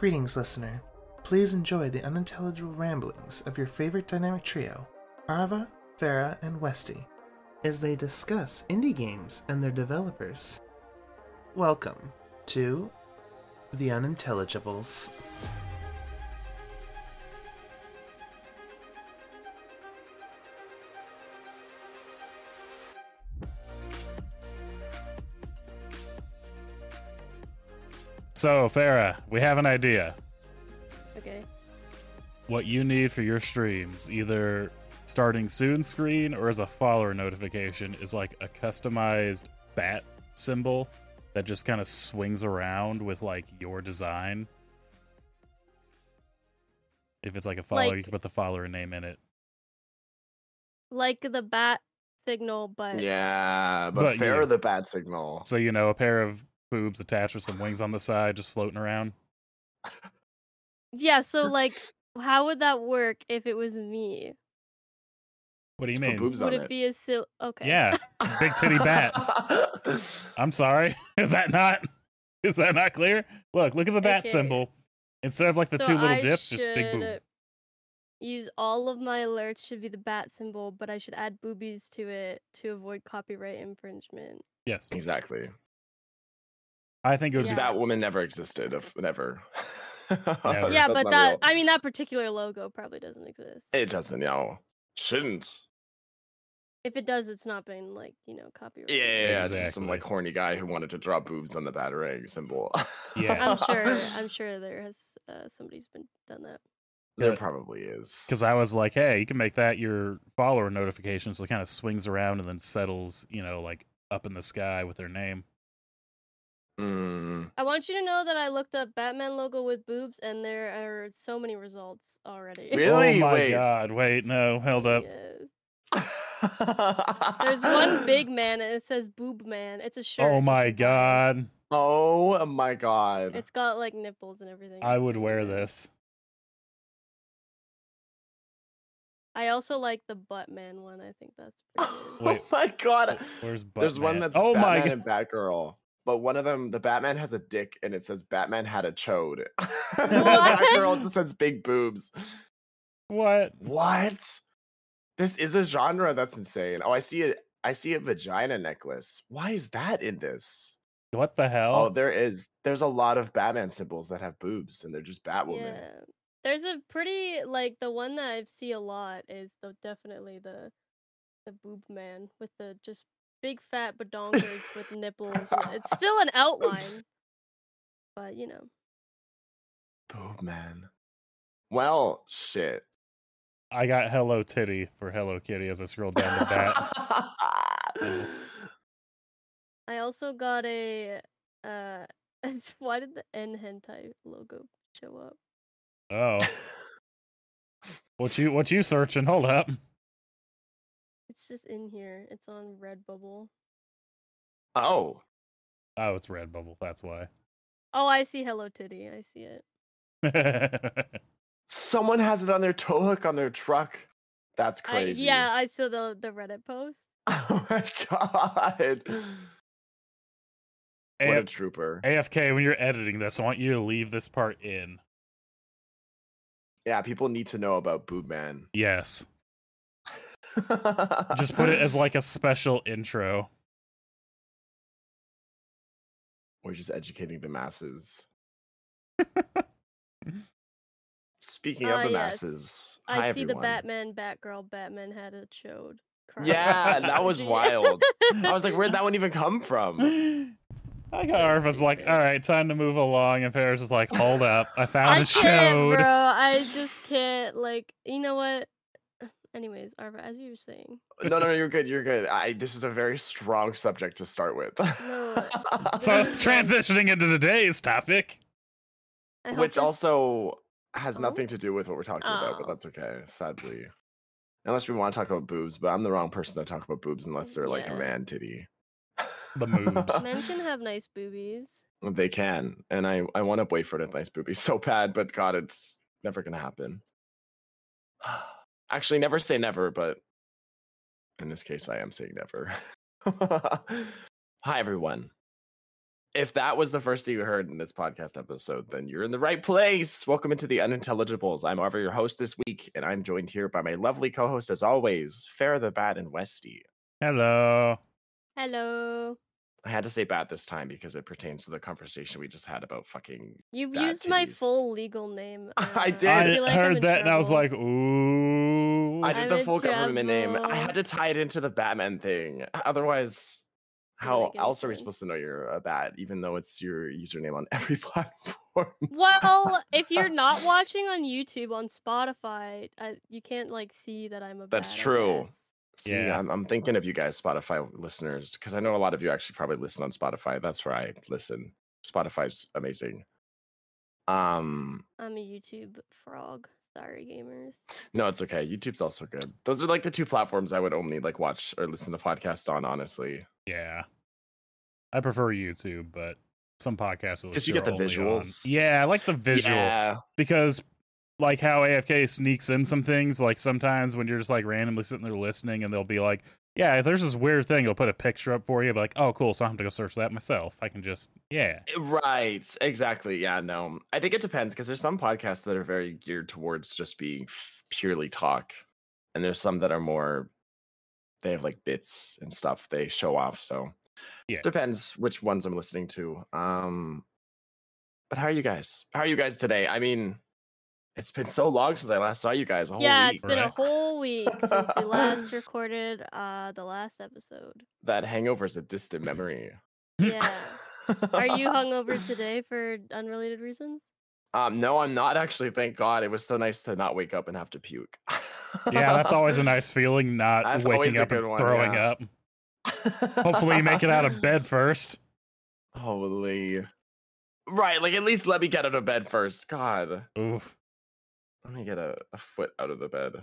Greetings, listener. Please enjoy the unintelligible ramblings of your favorite dynamic trio, Arva, Farah, and Westy, as they discuss indie games and their developers. Welcome to The Unintelligibles. So, Farah, we have an idea. Okay. What you need for your streams, either starting soon screen or as a follower notification, is like a customized bat symbol that just kind of swings around with like your design. If it's like a follower, you can put the follower name in it. Like the bat signal, but Yeah, but, But fair you- the bat signal. So, you know, a pair of boobs attached with some wings on the side just floating around. yeah. So like, how would that work if it was me? What do you Just put mean? boobs Would on it be a sil? Okay. Yeah. Big titty bat. I'm sorry. Is that not is that not clear? Look, look at the bat Okay. symbol. Instead of like the so two little I dips, just big boob. Use all of my alerts should be the bat symbol, but I should add boobies to it to avoid copyright infringement. Yes. exactly. I think it would Because be Yeah. Batwoman never existed. Of never. Yeah, yeah, but that real. I mean that particular logo probably doesn't exist. it doesn't. You know, shouldn't. if it does, it's not been like you know copyright. Yeah, yeah, yeah, it's just some like horny guy who wanted to draw boobs on the batarang symbol. Yeah. I'm sure. I'm sure there has uh, somebody's been done that. there probably is. Because I was like, hey, you can make that your follower notification, so it kind of swings around and then settles, you know, like up in the sky with their name. Mm, I want you to know that I looked up Batman logo with boobs, and there are so many results already. Really? Oh my Wait. god! Wait, no, held up. Yes. There's one big man, and it says Boob Man. It's a shirt. Oh my god! Oh my god. It's got like nipples and everything. I would wear this. I also like the Butt Man one. I think that's pretty good. Wait. Oh my god. Where's Butt There's one that's oh my Batman god! and Batgirl. But one of them, the Batman has a dick and it says Batman had a chode. that girl just says big boobs. What? What? This is a genre that's insane. Oh, I see it. I see a vagina necklace. Why is that in this? What the oh, hell? Oh, there is. There's a lot of Batman symbols that have boobs and they're just Batwoman. Yeah. There's a pretty like the one that I see a lot is the definitely the the boob man with the just big fat badonkers with nipples. and It's still an outline, but you know. Boob man. Well, shit. I got Hello Titty for Hello Kitty as I scroll down the bat. I also got a uh it's why did the N hentai logo show up? Oh, what you what you searching? Hold up. It's just in here. It's on Redbubble. oh. Oh, it's Redbubble. That's why. Oh, I see Hello Titty. I see it. Someone has it on their tow hook on their truck. That's I, crazy. yeah, I saw the the Reddit post. Oh my god. What a A- trooper. AFK, when you're editing this, I want you to leave this part in. Yeah, people need to know about Boob Man. Yes. Just put it as like a special intro. We're just educating the masses. Speaking of Ah, the yes. masses, I hi see everyone. the Batman, Batgirl, Batman had a chode. Yeah, that was wild. I was like, where'd that one even come from? I got Arva's like, all right, time to move along, and Paris is like, hold up, I found I a can't, chode. bro. I just can't. Like, you know what? Anyways, Arva, as you were saying, No, no, no, you're good. You're good. I this is a very strong subject to start with. No, So transitioning into today's topic. Which this- also has Oh? nothing to do with what we're talking about, but Oh. that's okay, sadly. Unless we want to talk about boobs, but I'm the wrong person to talk about boobs unless they're like a man titty. The moves. men can have nice boobies. They can, and I I want to wait for the nice boobies so bad, but God, it's never gonna happen. Actually, never say never, but in this case, I am saying never. Hi everyone. If that was the first thing you heard in this podcast episode, then you're in the right place. Welcome into the Unintelligibles. I'm Arva, your host this week, and I'm joined here by my lovely co-host, as always, Farah the Bat and Westy. Hello. Hello. I had to say bat this time because it pertains to the conversation we just had about fucking. You've Bad used my full legal name. I uh, did. I feel like heard in that and I was like, ooh. I did I'm the in full government name. I had to tie it into the Batman thing. Otherwise, how make else are we supposed to know you're a bat, even though it's your username on every platform? Well, if you're not watching on YouTube on Spotify, I, you can't like see that I'm a. That's bat, I true. Guess. See, Yeah. I'm, I'm thinking of you guys, Spotify listeners, because I know a lot of you actually probably listen on Spotify. That's where I listen. Spotify's amazing. Um, I'm a YouTube frog. Sorry, gamers. no, it's okay. YouTube's also good. Those are like the two platforms I would only like watch or listen to podcasts on, honestly. Yeah. I prefer YouTube, but some podcasts. because you get the only on- visuals. Yeah, I like the visual Yeah. because, like, how AFK sneaks in some things. Like sometimes when you're just like randomly sitting there listening, and they'll be like, "Yeah, if there's this weird thing," they'll put a picture up for you. Be like, "Oh, cool!" So I have to go search that myself. I can just, yeah, Right. Exactly. Yeah. No, I think it depends because there's some podcasts that are very geared towards just being purely talk, and there's some that are more. They have like bits and stuff they show off. So Yeah. depends which ones I'm listening to. Um, but how are you guys? How are you guys today? I mean, it's been so long since I last saw you guys. A whole yeah, week. it's been a whole week since we last recorded uh the last episode. That hangover is a distant memory. Yeah. Are you hungover today for unrelated reasons? Um, no, I'm not actually. Thank God. It was so nice to not wake up and have to puke. yeah. That's always a nice feeling. Not That's waking up and one, throwing yeah. up. Hopefully, you make it out of bed first. Holy. Right, like at least let me get out of bed first. God. Oof. Let me get a, a foot out of the bed.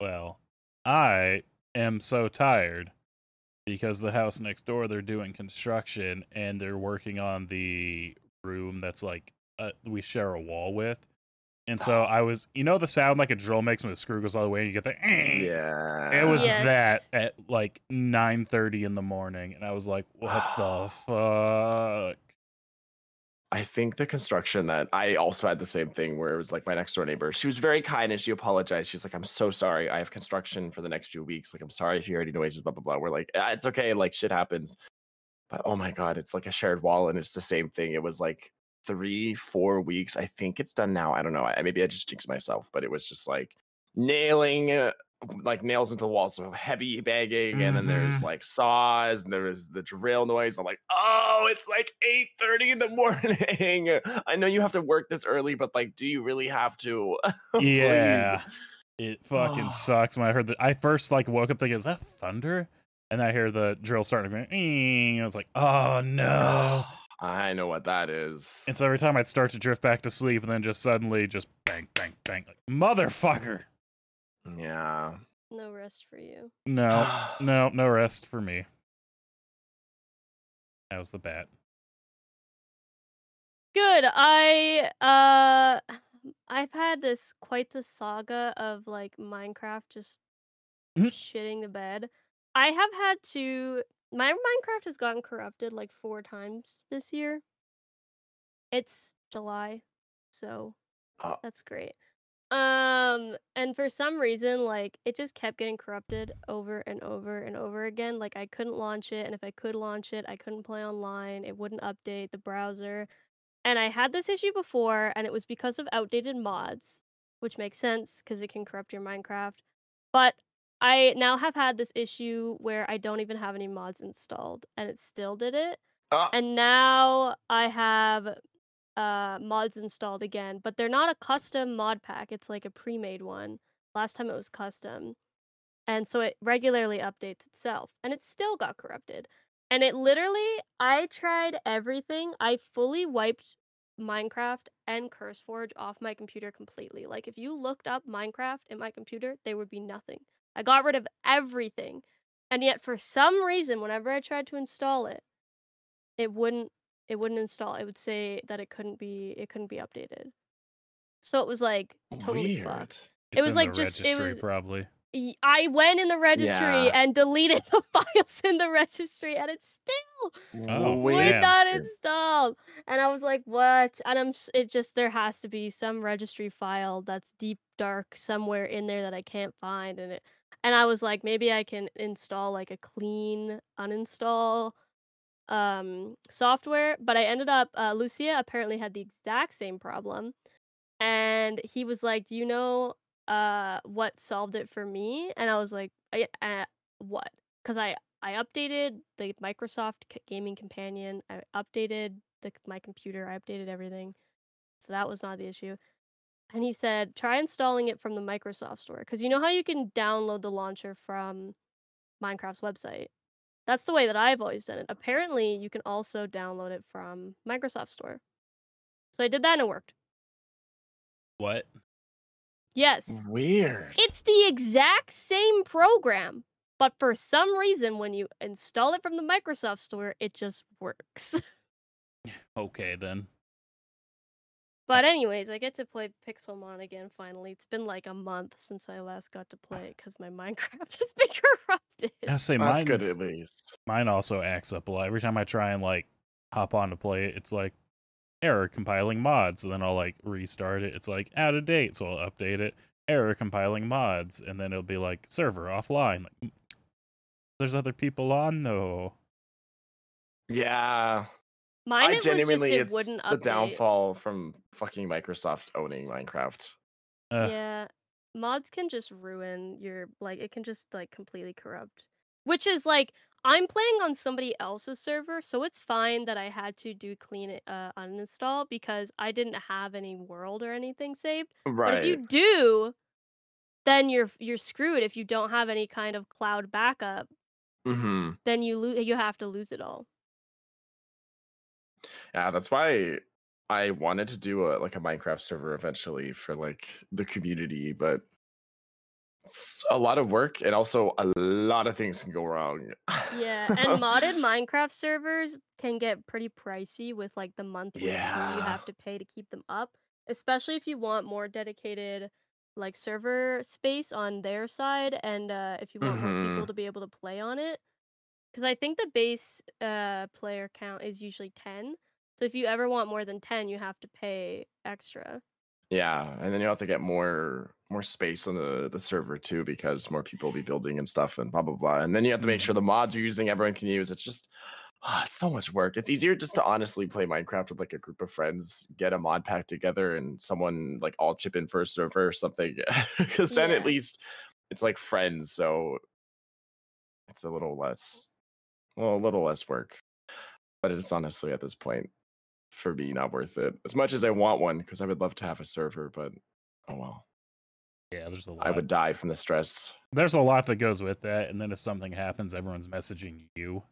Well, I am so tired because the house next door they're doing construction and they're working on the room that's like uh, we share a wall with. And so I was, you know, the sound like a drill makes when the screw goes all the way and you get the. "Eh." Yeah. It was Yes. that at like nine thirty in the morning, and I was like, "What the fuck?" I think the construction that I also had the same thing where it was like my next door neighbor. She was very kind and she apologized. She's like, I'm so sorry. I have construction for the next few weeks. Like, I'm sorry if you hear any noises, blah, blah, blah. We're like, "Ah, it's okay. Like, shit happens. But oh my God, it's like a shared wall and it's the same thing. It was like three, four weeks. I think it's done now. I don't know. I, maybe I just jinxed myself, but it was just like nailing uh, like nails into the wall. So heavy bagging. And then there's Mhm. like saws and there's the drill noise. I'm like, oh, it's like 8 30 in the morning. I know you have to work this early, but like, do you really have to? Yeah. It fucking Oh. sucks when I heard that. I first like woke up thinking, "Is that thunder?" And I hear the drill starting to go. I was like, "Oh no!" I know what that is. And so every time I'd start to drift back to sleep, and then just suddenly just bang, bang, bang, like motherfucker. Yeah. No rest for you. No, no, no rest for me. That was the bat. Good. I uh I've had this quite the saga of like Minecraft just Mhm. shitting the bed. I have had to my Minecraft has gotten corrupted like four times this year. It's July, so Oh. that's great. Um, and for some reason, like it just kept getting corrupted over and over and over again. Like I couldn't launch it, and if I could launch it, I couldn't play online. It wouldn't update the browser. And I had this issue before, and it was because of outdated mods, which makes sense because it can corrupt your Minecraft. But I now have had this issue where I don't even have any mods installed, and it still did it. Ah, And now I have uh mods installed again, but they're not a custom mod pack. It's like a pre-made one. Last time it was custom. And so it regularly updates itself and it still got corrupted. And it literally I tried everything. I fully wiped Minecraft and CurseForge off my computer completely. Like if you looked up Minecraft in my computer, there would be nothing. I got rid of everything. And yet for some reason whenever I tried to install it, it wouldn't it wouldn't install. It would say that it couldn't be it couldn't be updated. So it was like totally weird. fucked. It's was in like just- it was- probably. I went in the registry Yeah. and deleted the files in the registry, and it still Oh, damn. that installed and i was like what and i'm it just there has to be some registry file that's deep dark somewhere in there that i can't find and it and i was like maybe i can install like a clean uninstall um software but i ended up uh, lucia apparently had the exact same problem and he was like do you know uh what solved it for me? And i was like I, uh, what? Because i i updated the microsoft gaming companion i updated the, my computer i updated everything so that was not the issue. And he said try installing it from the microsoft store. Because you know how you can download the launcher from minecraft's website that's the way that i've always done it apparently you can also download it from microsoft store so i did that and it worked What? yes Weird. It's the exact same program, but for some reason, when you install it from the Microsoft Store, it just works. Okay then. But anyways, I get to play Pixelmon again finally. It's been like a month since I last got to play it because my Minecraft has been corrupted. I say That's mine. good at least. Mine also acts up a lot. Every time I try and like hop on to play it, it's like error compiling mods. And then I'll like restart it. It's like out of date, so I'll update it. Error compiling mods, and then it'll be like server offline. Like, "Mm, there's other people on though. Yeah. Mine I it was genuinely, just it it's wouldn't the update. downfall from fucking Microsoft owning Minecraft. Uh, Yeah, mods can just ruin your like it can just like completely corrupt. Which is like I'm playing on somebody else's server, so it's fine that I had to do clean it uh, uninstall because I didn't have any world or anything saved. Right. But if you do, then you're you're screwed. If you don't have any kind of cloud backup, hmm then you lose. You have to lose it all. Yeah, that's why I wanted to do a like a Minecraft server eventually for like the community, but it's a lot of work and also a lot of things can go wrong. Yeah, and modded Minecraft servers can get pretty pricey with like the monthly fee you have to pay to keep them up, especially if you want more dedicated like server space on their side and uh, if you want more people Mhm. to be able to play on it. Because I think the base uh, player count is usually 10. So if you ever want more than 10, you have to pay extra. Yeah, and then you have to get more more space on the the server too because more people will be building and stuff and blah blah blah. And then you have to make Mhm. sure the mods you're using everyone can use. It's just ah, it's so much work. It's easier just to honestly play Minecraft with like a group of friends, get a mod pack together, and someone like all chip in for a server or something. Because then at least it's like friends, so it's a little less, well, a little less work. But it's honestly at this point for me not worth it. As much as I want one, because I would love to have a server, but oh well. yeah, there's a lot. I would die from the stress. There's a lot that goes with that, and then if something happens, everyone's messaging you.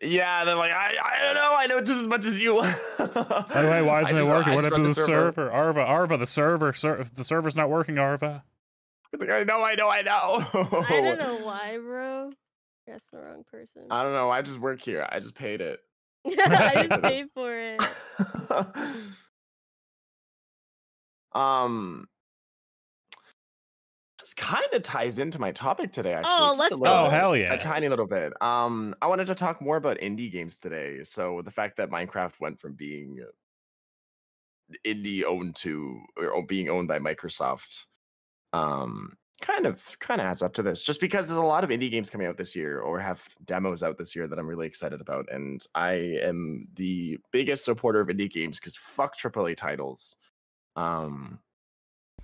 Yeah, they're like, I, I don't know, I know just as much as you. By the way, why isn't it working? What happened to the server? server? Arva, Arva, the server, ser- the server's not working. Arva. Like, I know, I know, I know. I don't know why, bro. That's the wrong person. I don't know. I just work here. I just paid it. I just paid for it. um, this kind of ties into my topic today. Actually, Oh, just let's a little Oh bit. hell yeah! a tiny little bit. Um, I wanted to talk more about indie games today. So the fact that Minecraft went from being indie owned to or being owned by Microsoft, um, kind of kind of adds up to this. Just because there's a lot of indie games coming out this year or have demos out this year that I'm really excited about, and I am the biggest supporter of indie games because fuck AAA titles. Um,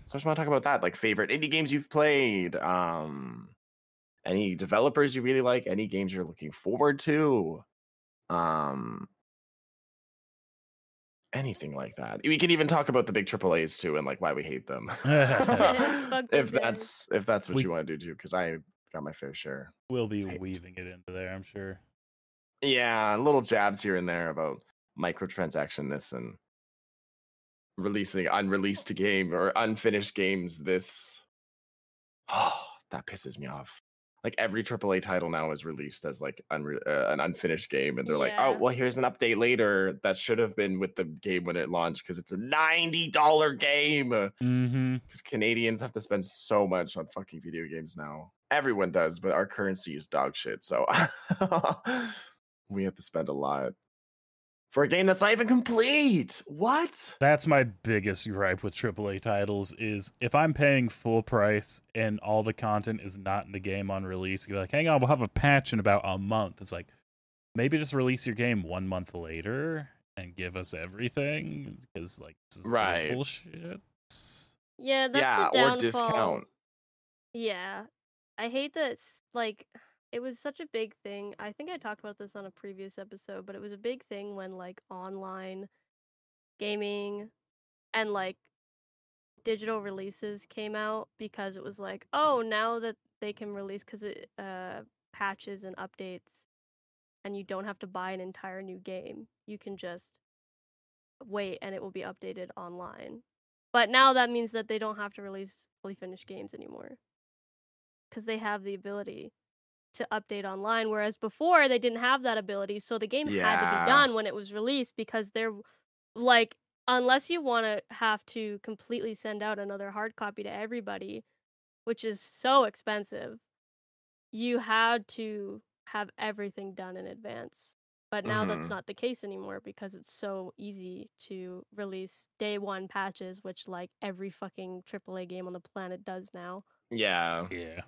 so I just want to talk about that, like favorite indie games you've played. Um, any developers you really like any games you're looking forward to um anything like that. We can even talk about the big triple a's too and like why we hate them. If that's if that's what We- you want to do too because i got my fair share. We'll be Hate. weaving it into there, I'm sure. yeah little jabs here and there about microtransaction this and releasing unreleased game or unfinished games this. Oh that pisses me off like every AAA title now is released as like unre- uh, an unfinished game, and they're like, "Oh, well, here's an update later that should have been with the game when it launched because it's a ninety dollar game." Mm-hmm. Because Canadians have to spend so much on fucking video games now. Everyone does, but our currency is dog shit. So we have to spend a lot for a game that's not even complete. What? That's my biggest gripe with AAA titles is if I'm paying full price and all the content is not in the game on release, you're like, hang on, we'll have a patch in about a month. It's like maybe just release your game one month later and give us everything because like this is Right. bullshit. Yeah, that's yeah, the downfall. or discount. Yeah. I hate that like it was such a big thing. I think I talked about this on a previous episode, but it was a big thing when like online gaming and like digital releases came out because it was like, oh, now that they can release cuz it uh patches and updates and you don't have to buy an entire new game. You can just wait and it will be updated online. But now that means that they don't have to release fully finished games anymore because they have the ability to update online whereas before they didn't have that ability so the game had to be done when it was released because they're like unless you want to have to completely send out another hard copy to everybody which is so expensive you had to have everything done in advance but now that's Mhm. not the case anymore because it's so easy to release day one patches which like every fucking AAA game on the planet does now Yeah. Yeah.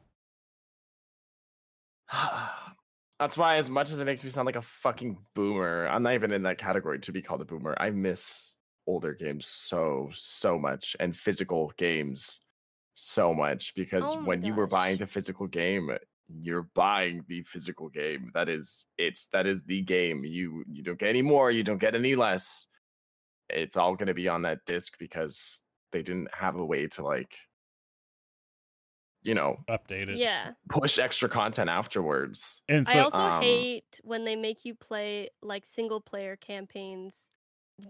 That's why, as much as it makes me sound like a fucking boomer, I'm not even in that category to be called a boomer. I miss older games so, so much and physical games so much because Oh when you were buying the physical game, you're buying the physical game. That is it's that is the game. You you don't get any more, you don't get any less. It's all gonna be on that disc because they didn't have a way to like you know Updated. yeah push extra content afterwards. And so I also um, hate when they make you play like single player campaigns.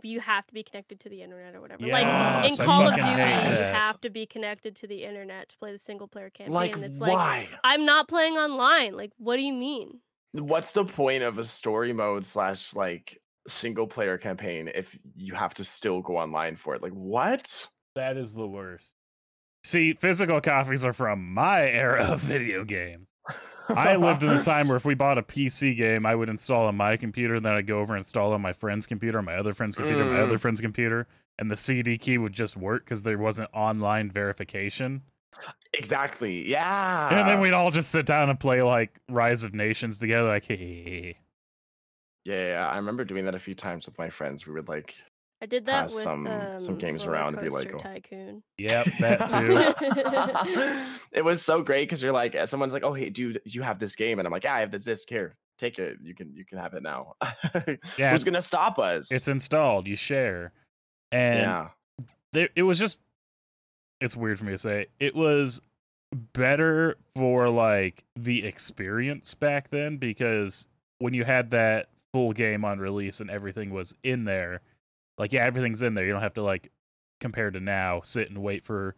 You have to be connected to the internet or whatever. like in Yes, I Call of Duty, you have to be connected to the internet to play the single player campaign. Like and it's like why? I'm not playing online. Like, what do you mean? What's the point of a story mode slash like single player campaign if you have to still go online for it? Like what? that is the worst. See, physical copies are from my era of video games. I lived in a time where if we bought a PC game, I would install on my computer, and then I'd go over and install on my friend's computer, my other friend's computer, my other Mm. friend's computer, and the CD key would just work because there wasn't online verification. exactly. Yeah. and then we'd all just sit down and play like Rise of Nations together, like, hey, hey, hey. yeah, yeah, yeah. I remember doing that a few times with my friends. We would like I did that Pass with some- um, some games Roller around and be like, Coaster oh. Tycoon. yep, that too. it was so great because you're like, someone's like, "Oh, hey, dude, you have this game," and I'm like, "Yeah, I have this disc here. Take it. You can, you can have it now." Yeah, Who's gonna stop us? it's installed, you share. And yeah, there, it was just it's weird for me to say it was better for like the experience back then because when you had that full game on release and everything was in there like yeah everything's in there you don't have to like compared to now sit and wait for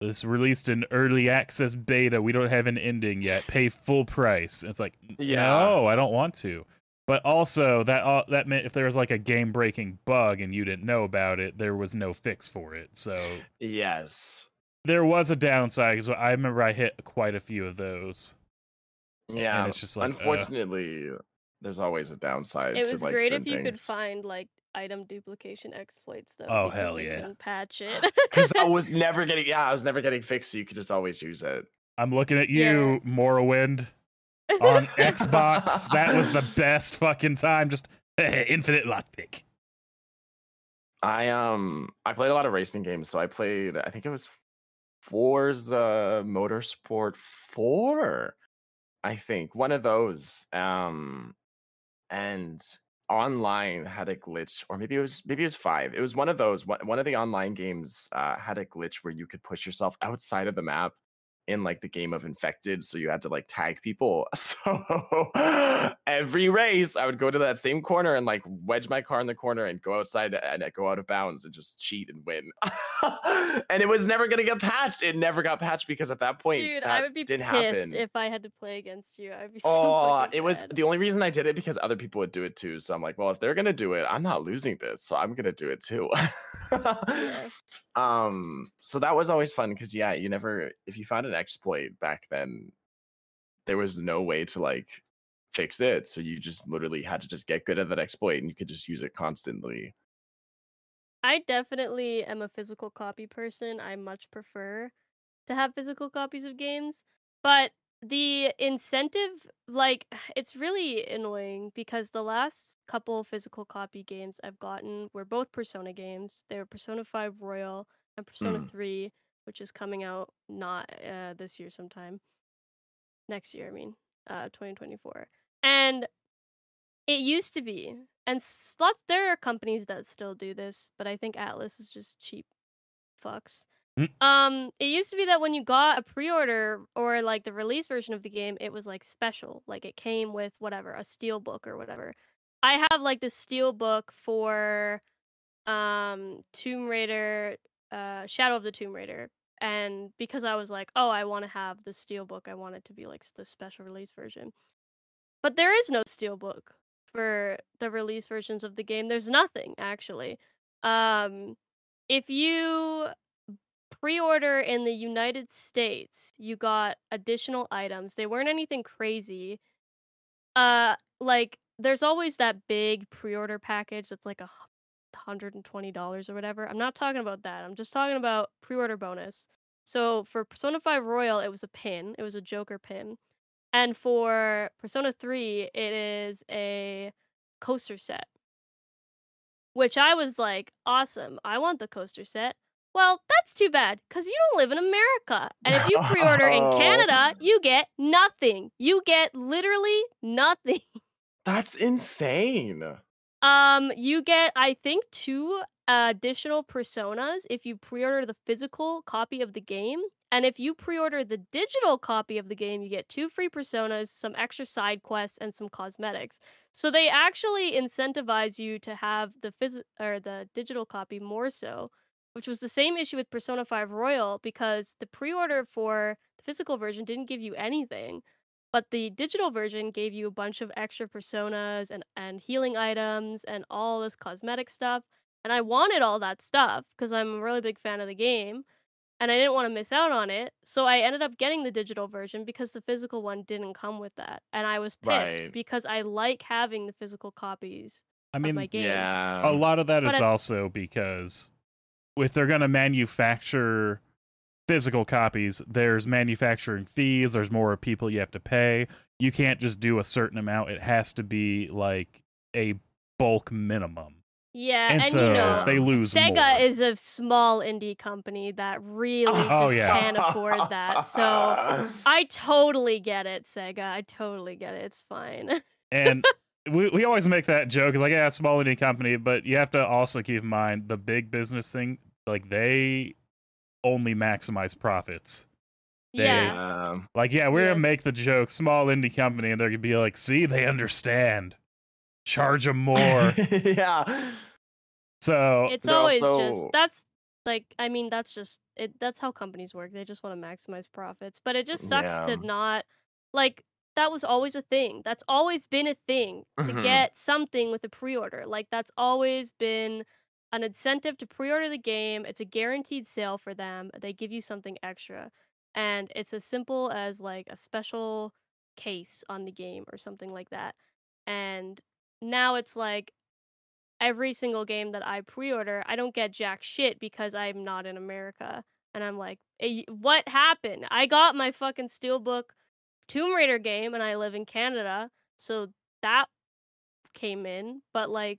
this released in early access beta we don't have an ending yet pay full price it's like Yeah. no i don't want to but also that uh, that meant if there was like a game breaking bug and you didn't know about it there was no fix for it so yes, there was a downside because I remember I hit quite a few of those. yeah. it's just like, uh, unfortunately, there's always a downside. It to, was like, great if certain you could find like item duplication exploits though. Oh, hell they yeah. couldn't Patch it. because I was never getting. Yeah, I was never getting fixed. So you could just always use it. I'm looking at you, Morrowind, on Xbox. that was the best fucking time. Just infinite lockpick. I um I played a lot of racing games, so I played I think it was Forza Motorsport 4. I think one of those. Um and online had a glitch or maybe it was maybe it was 5. It was one of those one, one of the online games uh had a glitch where you could push yourself outside of the map in like the game of infected so you had to like tag people so every race i would go to that same corner and like wedge my car in the corner and go outside and uh, go out of bounds and just cheat and win and it was never going to get patched it never got patched because at that point Dude, that I would be didn't pissed happen if I had to play against you. I'd be so Oh, it was the only reason I did it because other people would do it too. So I'm like, well, if they're gonna do it, I'm not losing this, so I'm gonna do it too. Yeah. Um, so that was always fun because yeah, you never if you found an exploit back then, there was no way to like fix it. So you just literally had to just get good at that exploit and you could just use it constantly. I definitely am a physical copy person. I much prefer to have physical copies of games, but the incentive like it's really annoying because the last couple physical copy games I've gotten were both Persona games. They were Persona 5 Royal and Persona Mm. 3, which is coming out not uh, this year sometime. Next year, I mean, uh 2024. And it used to be and s- lots there are companies that still do this, but I think Atlus is just cheap fucks. Mm. Um, it used to be that when you got a pre-order or like the release version of the game, it was like special. Like it came with whatever, a steel book or whatever. I have like the steel book for um Tomb Raider, uh Shadow of the Tomb Raider. And because I was like, oh, I want to have the steel book, I want it to be like the special release version. But there is no steel book for the release versions of the game. There's nothing actually. Um if you pre-order in the United States, you got additional items. They weren't anything crazy. Uh like there's always that big pre-order package that's like a hundred and twenty dollars or whatever. I'm not talking about that. I'm just talking about pre-order bonus. So for Persona 5 Royal, it was a pin. It was a Joker pin. And for Persona 3, it is a coaster set. Which I was like, awesome. I want the coaster set. Well, that's too bad because you don't live in America. And if you pre order in Canada, you get nothing. You get literally nothing. That's insane. Um, you get, I think, two additional personas if you pre-order the physical copy of the game. And if you pre-order the digital copy of the game, you get two free personas, some extra side quests, and some cosmetics. So they actually incentivize you to have the phys- or the digital copy more so, which was the same issue with Persona 5 Royal because the pre-order for the physical version didn't give you anything. But the digital version gave you a bunch of extra personas and, and healing items and all this cosmetic stuff. And I wanted all that stuff because I'm a really big fan of the game and I didn't want to miss out on it. So I ended up getting the digital version because the physical one didn't come with that. And I was pissed Right. because I like having the physical copies I of mean, my games. Yeah. a lot of that But is I- also because if they're going to manufacture physical copies, there's manufacturing fees, there's more people you have to pay. You can't just do a certain amount. It has to be like a bulk minimum. Yeah, And and, so you know, they lose Sega more. is a small indie company that really Oh, just yeah. can't afford that. So I totally get it, Sega. I totally get it. It's fine. And we, we always make that joke. It's like, yeah, small indie company, but you have to also keep in mind the big business thing. Like, they only maximize profits. They- yeah. Um, Like, yeah, we're Yes. gonna make the joke, small indie company, and they're gonna be like, see, they understand. Charge them more. yeah. so It's always also- just that's like I mean that's just it that's how companies work. They just want to maximize profits. But it just sucks Yeah. to not like that was always a thing. That's always been a thing to Mhm. get something with a pre-order. Like that's always been an incentive to pre-order the game. It's a guaranteed sale for them. They give you something extra. And it's as simple as like a special case on the game or something like that. And now it's like every single game that I pre-order, I don't get jack shit because I'm not in America. And I'm like, "Eh, what happened? I got my fucking Steelbook Tomb Raider game and I live in Canada. So that came in, but like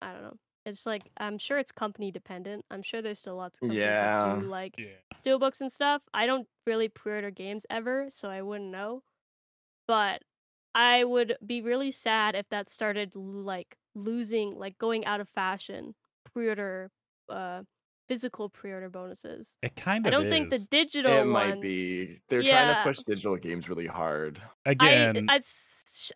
I don't know. It's like I'm sure it's company dependent. I'm sure there's still lots of companies Yeah. that do like yeah. steelbooks and stuff. I don't really pre-order games ever, so I wouldn't know. But I would be really sad if that started like losing, like going out of fashion. Pre-order, uh, physical pre-order bonuses. It kind of. I don't think the is. digital It ones. might be. They're trying to push digital games really hard. Again, I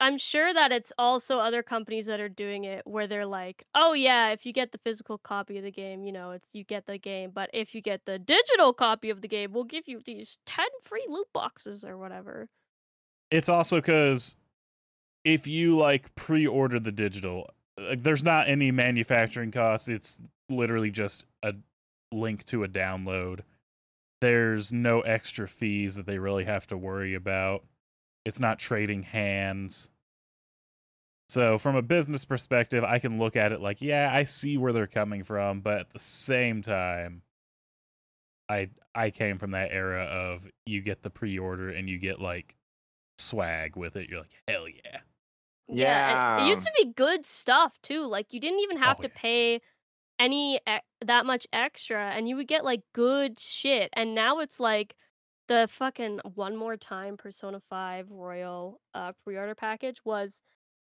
I'm sure that it's also other companies that are doing it where they're like, oh yeah, if you get the physical copy of the game, you know, it's you get the game, but if you get the digital copy of the game, we'll give you these ten free loot boxes or whatever. it's also because if you like pre-order the digital, like, there's not any manufacturing costs. It's literally just a link to a download. There's no extra fees that they really have to worry about. It's not trading hands. So from a business perspective, I can look at it like, yeah, I see where they're coming from, but at the same time, I I came from that era of you get the pre-order and you get like swag with it. You're like, hell yeah. and it used to be good stuff too. Like you didn't even have Oh, to yeah. pay any e- that much extra, and you would get like good shit. And now it's like the fucking one more time Persona Five Royal uh, pre-order package was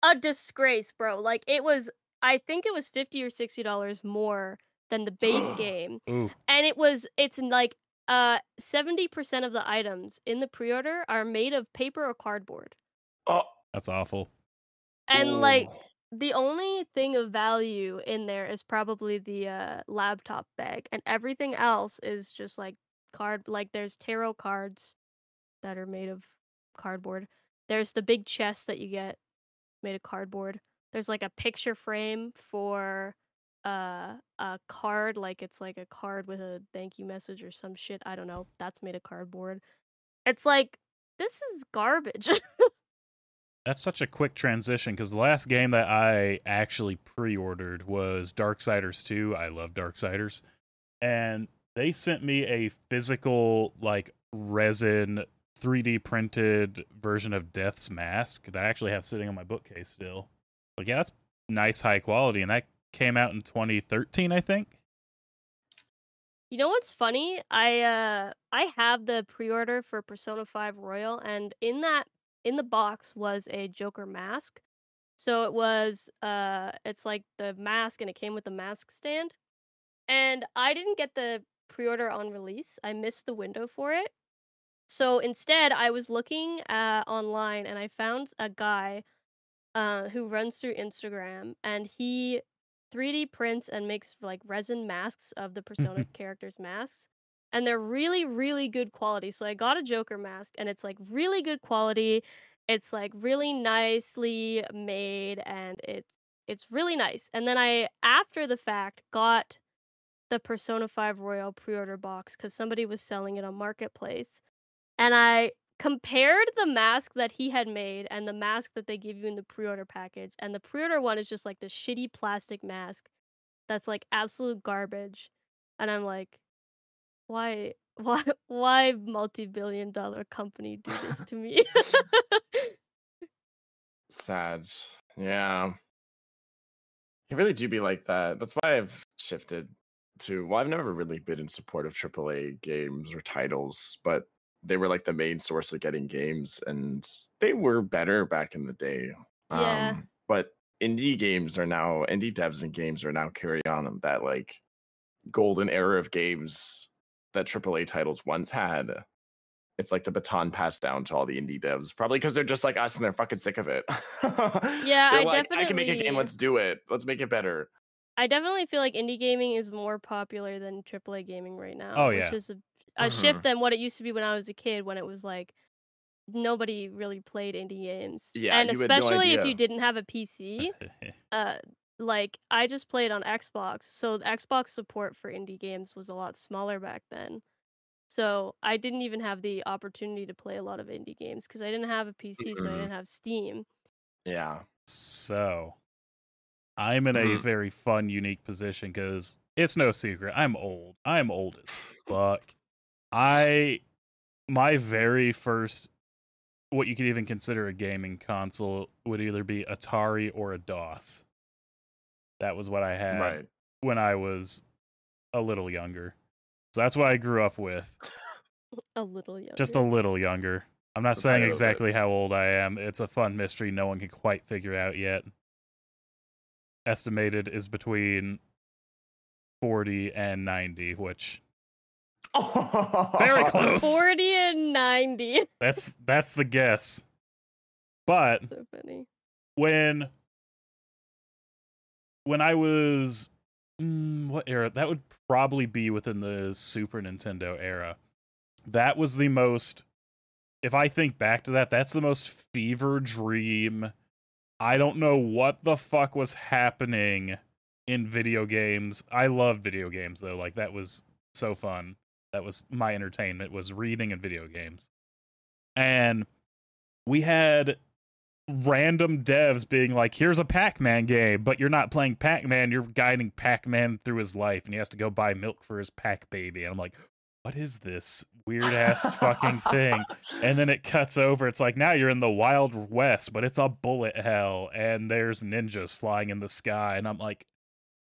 a disgrace, bro. Like it was, I think it was fifty or sixty dollars more than the base game, Ooh, and it was it's like uh seventy percent of the items in the pre-order are made of paper or cardboard, Oh, that's awful. and like ooh. The only thing of value in there is probably the uh, laptop bag, and everything else is just like card. Like there's tarot cards that are made of cardboard. There's the big chest that you get made of cardboard. There's like a picture frame for uh, a card, like it's like a card with a thank you message or some shit. I don't know. That's made of cardboard. It's like this is garbage. That's such a quick transition because the last game that I actually pre-ordered was Darksiders 2. I love Darksiders. And they sent me a physical like resin 3D printed version of Death's Mask that I actually have sitting on my bookcase still. Like yeah, that's nice high quality and that came out in 2013, I think. You know what's funny? I uh I have the pre-order for Persona 5 Royal and in that in the box was a Joker mask. So it was uh it's like the mask and it came with the mask stand. And I didn't get the pre-order on release. I missed the window for it. So instead I was looking uh online and I found a guy uh who runs through Instagram and he 3D prints and makes like resin masks of the Persona characters' masks. And they're really, really good quality. So I got a Joker mask and it's like really good quality. It's like really nicely made and it's it's really nice. And then I after the fact got the Persona 5 Royal pre-order box cuz somebody was selling it on Marketplace. And I compared the mask that he had made and the mask that they give you in the pre-order package. And the pre-order one is just like the shitty plastic mask that's like absolute garbage. And I'm like, why why why multi-billion dollar company do this to me? sad. Yeah. You really do be like that. That's why I've shifted to well, I've never really been in support of AAA games or titles, but they were like the main source of getting games and they were better back in the day. Yeah. Um, but indie games are now indie devs and games are now carrying on them that like golden era of games that AAA titles once had. It's like the baton passed down to all the indie devs, probably because they're just like us and they're fucking sick of it. Yeah, I like, I can make a game. Let's do it. Let's make it better. I definitely feel like indie gaming is more popular than AAA gaming right now. Oh, yeah, Which is a, a Mhm. shift than what it used to be when I was a kid when it was like nobody really played indie games. Yeah, and you had no especially if you didn't have a PC. uh like I just played on Xbox, so the Xbox support for indie games was a lot smaller back then. So I didn't even have the opportunity to play a lot of indie games because I didn't have a PC, so I didn't have Steam. Yeah. So, I'm in a Mhm. very fun, unique position because it's no secret. I'm old. I'm old as fuck. I, my very first, what you could even consider a gaming console would either be Atari or a DOS. That was what I had Right. when I was a little younger. So that's what I grew up with. A little younger. Just a little younger. I'm not A saying tiny little bit. exactly how old I am. It's a fun mystery no one can quite figure out yet. Estimated is between 40 and 90, which Very close. 40 and 90. that's that's the guess. But so funny. when when I was mm, what era? That would probably be within the Super Nintendo era. That was the most. If I think back to that, that's the most fever dream. I don't know what the fuck was happening in video games. I love video games though. Like that was so fun. That was my entertainment was reading and video games. And we had random devs being like, "Here's a Pac-Man game," but you're not playing Pac-Man. You're guiding Pac-Man through his life, and he has to go buy milk for his Pac baby. And I'm like, "What is this weird ass fucking thing?" And then it cuts over. It's like now you're in the Wild West, but it's a bullet hell, and there's ninjas flying in the sky. And I'm like,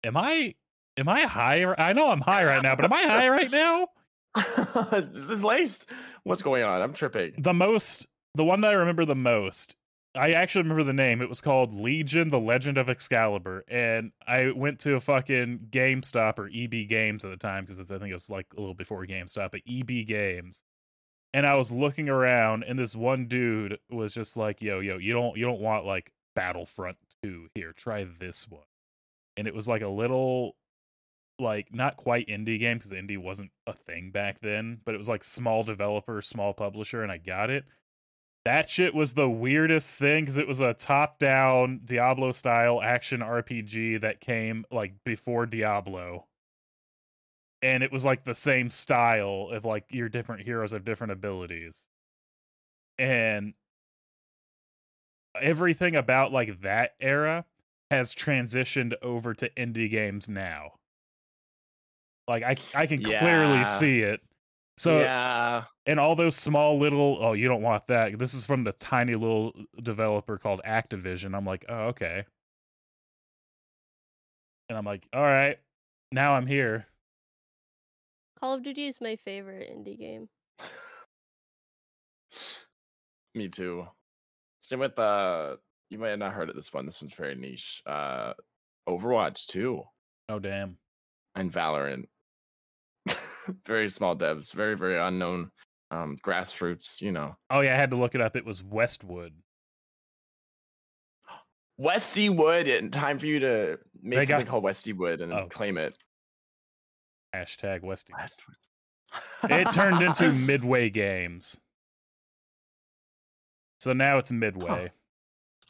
"Am I? Am I high? I know I'm high right now, but am I high right now?" this is laced. What's going on? I'm tripping. The most, the one that I remember the most I actually remember the name. It was called Legion: The Legend of Excalibur, and I went to a fucking GameStop or EB Games at the time because I think it was like a little before GameStop, but EB Games. And I was looking around, and this one dude was just like, "Yo, yo, you don't, you don't want like Battlefront Two here? Try this one." And it was like a little, like not quite indie game because indie wasn't a thing back then, but it was like small developer, small publisher, and I got it that shit was the weirdest thing because it was a top down Diablo style action RPG that came like before Diablo. And it was like the same style of like your different heroes have different abilities. And everything about like that era has transitioned over to indie games now. Like I I can Yeah. clearly see it. So yeah, and all those small little oh you don't want that this is from the tiny little developer called activision i'm like oh okay and i'm like all right now i'm here Call of Duty is my favorite indie game. me too. Same with uh, you might have not heard of this one. This one's very niche. Uh, Overwatch 2 oh damn and Valorant. very small devs, very very unknown. Um, grassroots, you know. oh yeah i had to look it up it was westwood Westy Wood, and time for you to make They got- something called Westy Wood and Oh. claim it. hashtag westy Westwood. it turned into midway games so now it's midway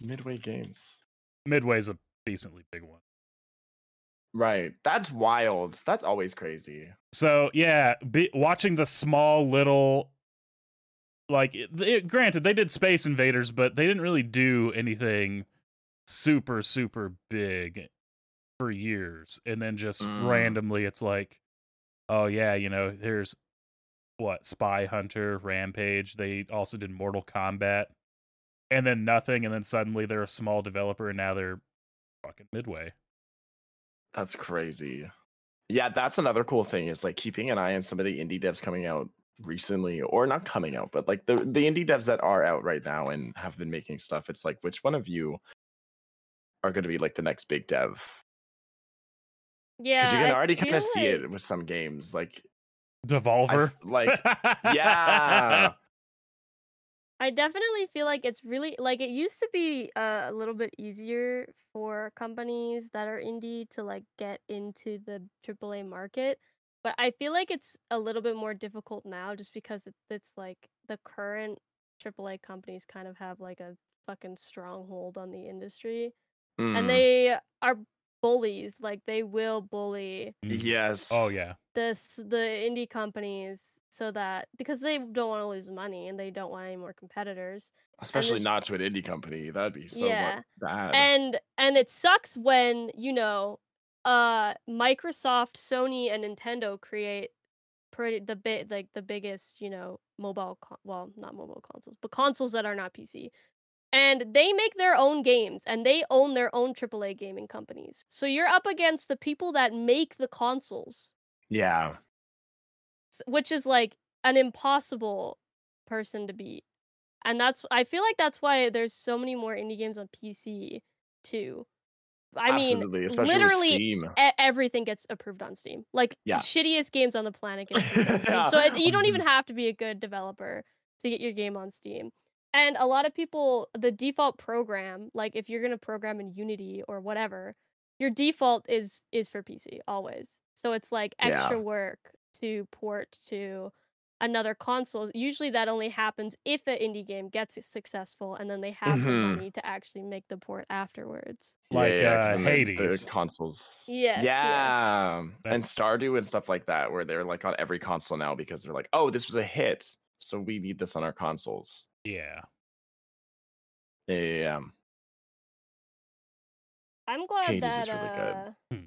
Midway Games. midway's a decently big one Right. That's wild. That's always crazy. So yeah, be, watching the small little, like, it, it- granted they did Space Invaders, but they didn't really do anything super super big for years, and then just Mm. randomly it's like, oh yeah, you know, there's what Spy Hunter, Rampage. They also did Mortal Kombat, and then nothing, and then suddenly they're a small developer, and now they're fucking Midway. That's crazy. Yeah, that's another cool thing is like keeping an eye on some of the indie devs coming out recently or not coming out, but like the the indie devs that are out right now and have been making stuff. It's like which one of you are going to be like the next big dev? Yeah, Because you can I already kind of feel see like- it with some games. Like, Devolver. f- like yeah, I definitely feel like it's really like it used to be uh, a little bit easier for companies that are indie to like get into the AAA market, but I feel like it's a little bit more difficult now just because it, it's like the current AAA companies kind of have like a fucking stronghold on the industry, Mm, and they are bullies. Like they will bully yes. Oh yeah. this the indie companies so that because they don't want to lose money and they don't want any more competitors especially not to an indie company. That'd be so Yeah. bad. and and it sucks when you know uh microsoft sony and nintendo create pretty the bit like the biggest you know mobile con- well not mobile consoles but consoles that are not pc and they make their own games and they own their own aaa gaming companies so you're up against the people that make the consoles yeah, which is like an impossible person to beat. And that's I feel like that's why there's so many more indie games on PC too. I mean, absolutely. Especially literally e- everything gets approved on Steam. Like Yeah. the shittiest games on the planet get approved. So it, you don't even mm-hmm. have to be a good developer to get your game on Steam. And a lot of people, the default program, like if you're gonna program in Unity or whatever, your default is is for PC always. So it's like Yeah. extra work to port to another console. Usually that only happens if an indie game gets successful and then they have the Mhm. money to actually make the port afterwards. Like, 'cause uh, then the- Hades. the consoles. Yes, yeah. yeah. And Stardew and stuff like that, where they're like on every console now because they're like, oh, this was a hit, so we need this on our consoles. Yeah. Yeah, yeah, yeah. I'm glad Hades that is really good. uh, Hmm.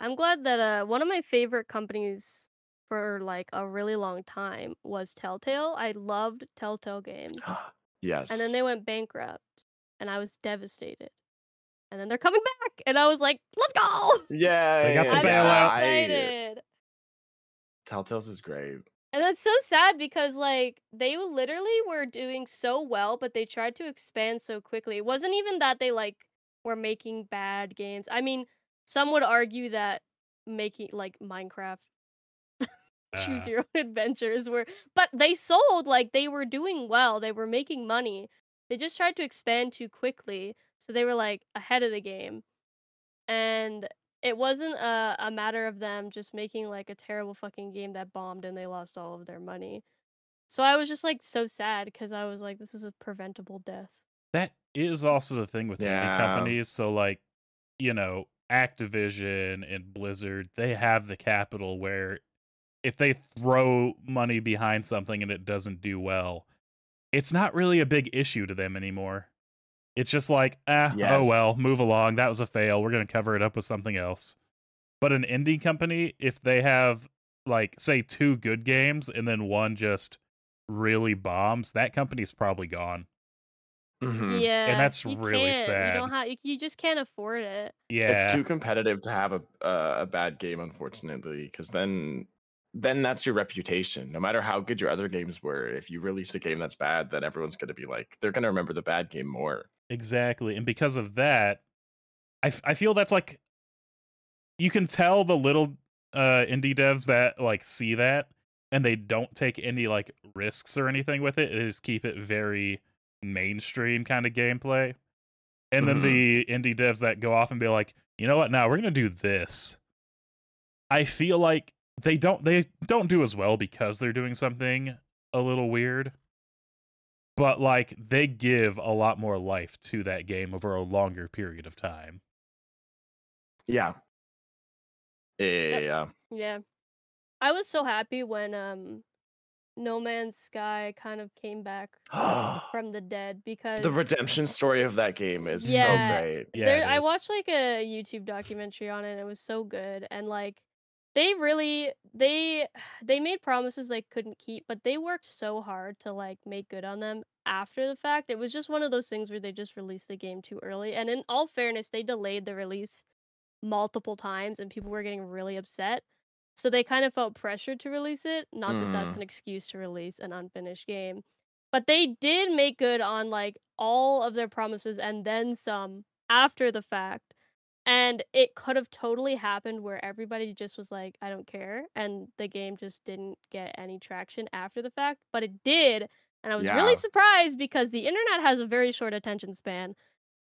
I'm glad that uh, one of my favorite companies for like a really long time was Telltale. I loved Telltale games, yes. and then they went bankrupt, and I was devastated. And then they're coming back, and I was like, "Let's go!" Yeah, They got the I'm so bailout. I- excited. Telltale's is great. And that's so sad because like they literally were doing so well, but they tried to expand so quickly. It wasn't even that they like were making bad games. I mean, some would argue that making like Minecraft choose your own adventures were but they sold like they were doing well. They were making money. They just tried to expand too quickly. So they were like ahead of the game. And it wasn't a, a matter of them just making like a terrible fucking game that bombed and they lost all of their money. So I was just like so sad because I was like, this is a preventable death. that is also the thing with indie Yeah. companies. So like, you know, Activision and Blizzard, they have the capital where if they throw money behind something and it doesn't do well, it's not really a big issue to them anymore. It's just like, ah, oh well, move along. That was a fail. We're gonna cover it up with something else. But an indie company, if they have like say two good games and then one just really bombs, that company's probably gone. Mhm. Yeah, and that's you really can't. You don't sad. have. You, you just can't afford it. Yeah. It's too competitive to have a uh, a bad game, unfortunately, because then then that's your reputation. No matter how good your other games were, if you release a game that's bad, then everyone's going to be like, they're going to remember the bad game more. Exactly. And because of that, I, f- I feel that's like you can tell the little uh indie devs that like see that and they don't take any like risks or anything with it. They just keep it very mainstream kind of gameplay. And then Mhm. the indie devs that go off and be like, you know what, now we're gonna do this. I feel like they don't they don't do as well because they're doing something a little weird but like they give a lot more life to that game over a longer period of time. Yeah. Yeah. yeah, yeah. Yeah, I was so happy when um, No Man's Sky kind of came back from the dead because the redemption story of that game is Yeah. so great. Yeah, there, I watched like a YouTube documentary on it. and It was so good, and like they really they they made promises they couldn't keep, but they worked so hard to like make good on them after the fact. It was just one of those things where they just released the game too early. And in all fairness, they delayed the release multiple times, and people were getting really upset. So they kind of felt pressured to release it. Not that that's Mm. an excuse to release an unfinished game. But they did make good on like all of their promises and then some after the fact. And it could have totally happened where everybody just was like, I don't care. And the game just didn't get any traction after the fact. But it did. And I was really surprised because the internet has a very short attention span.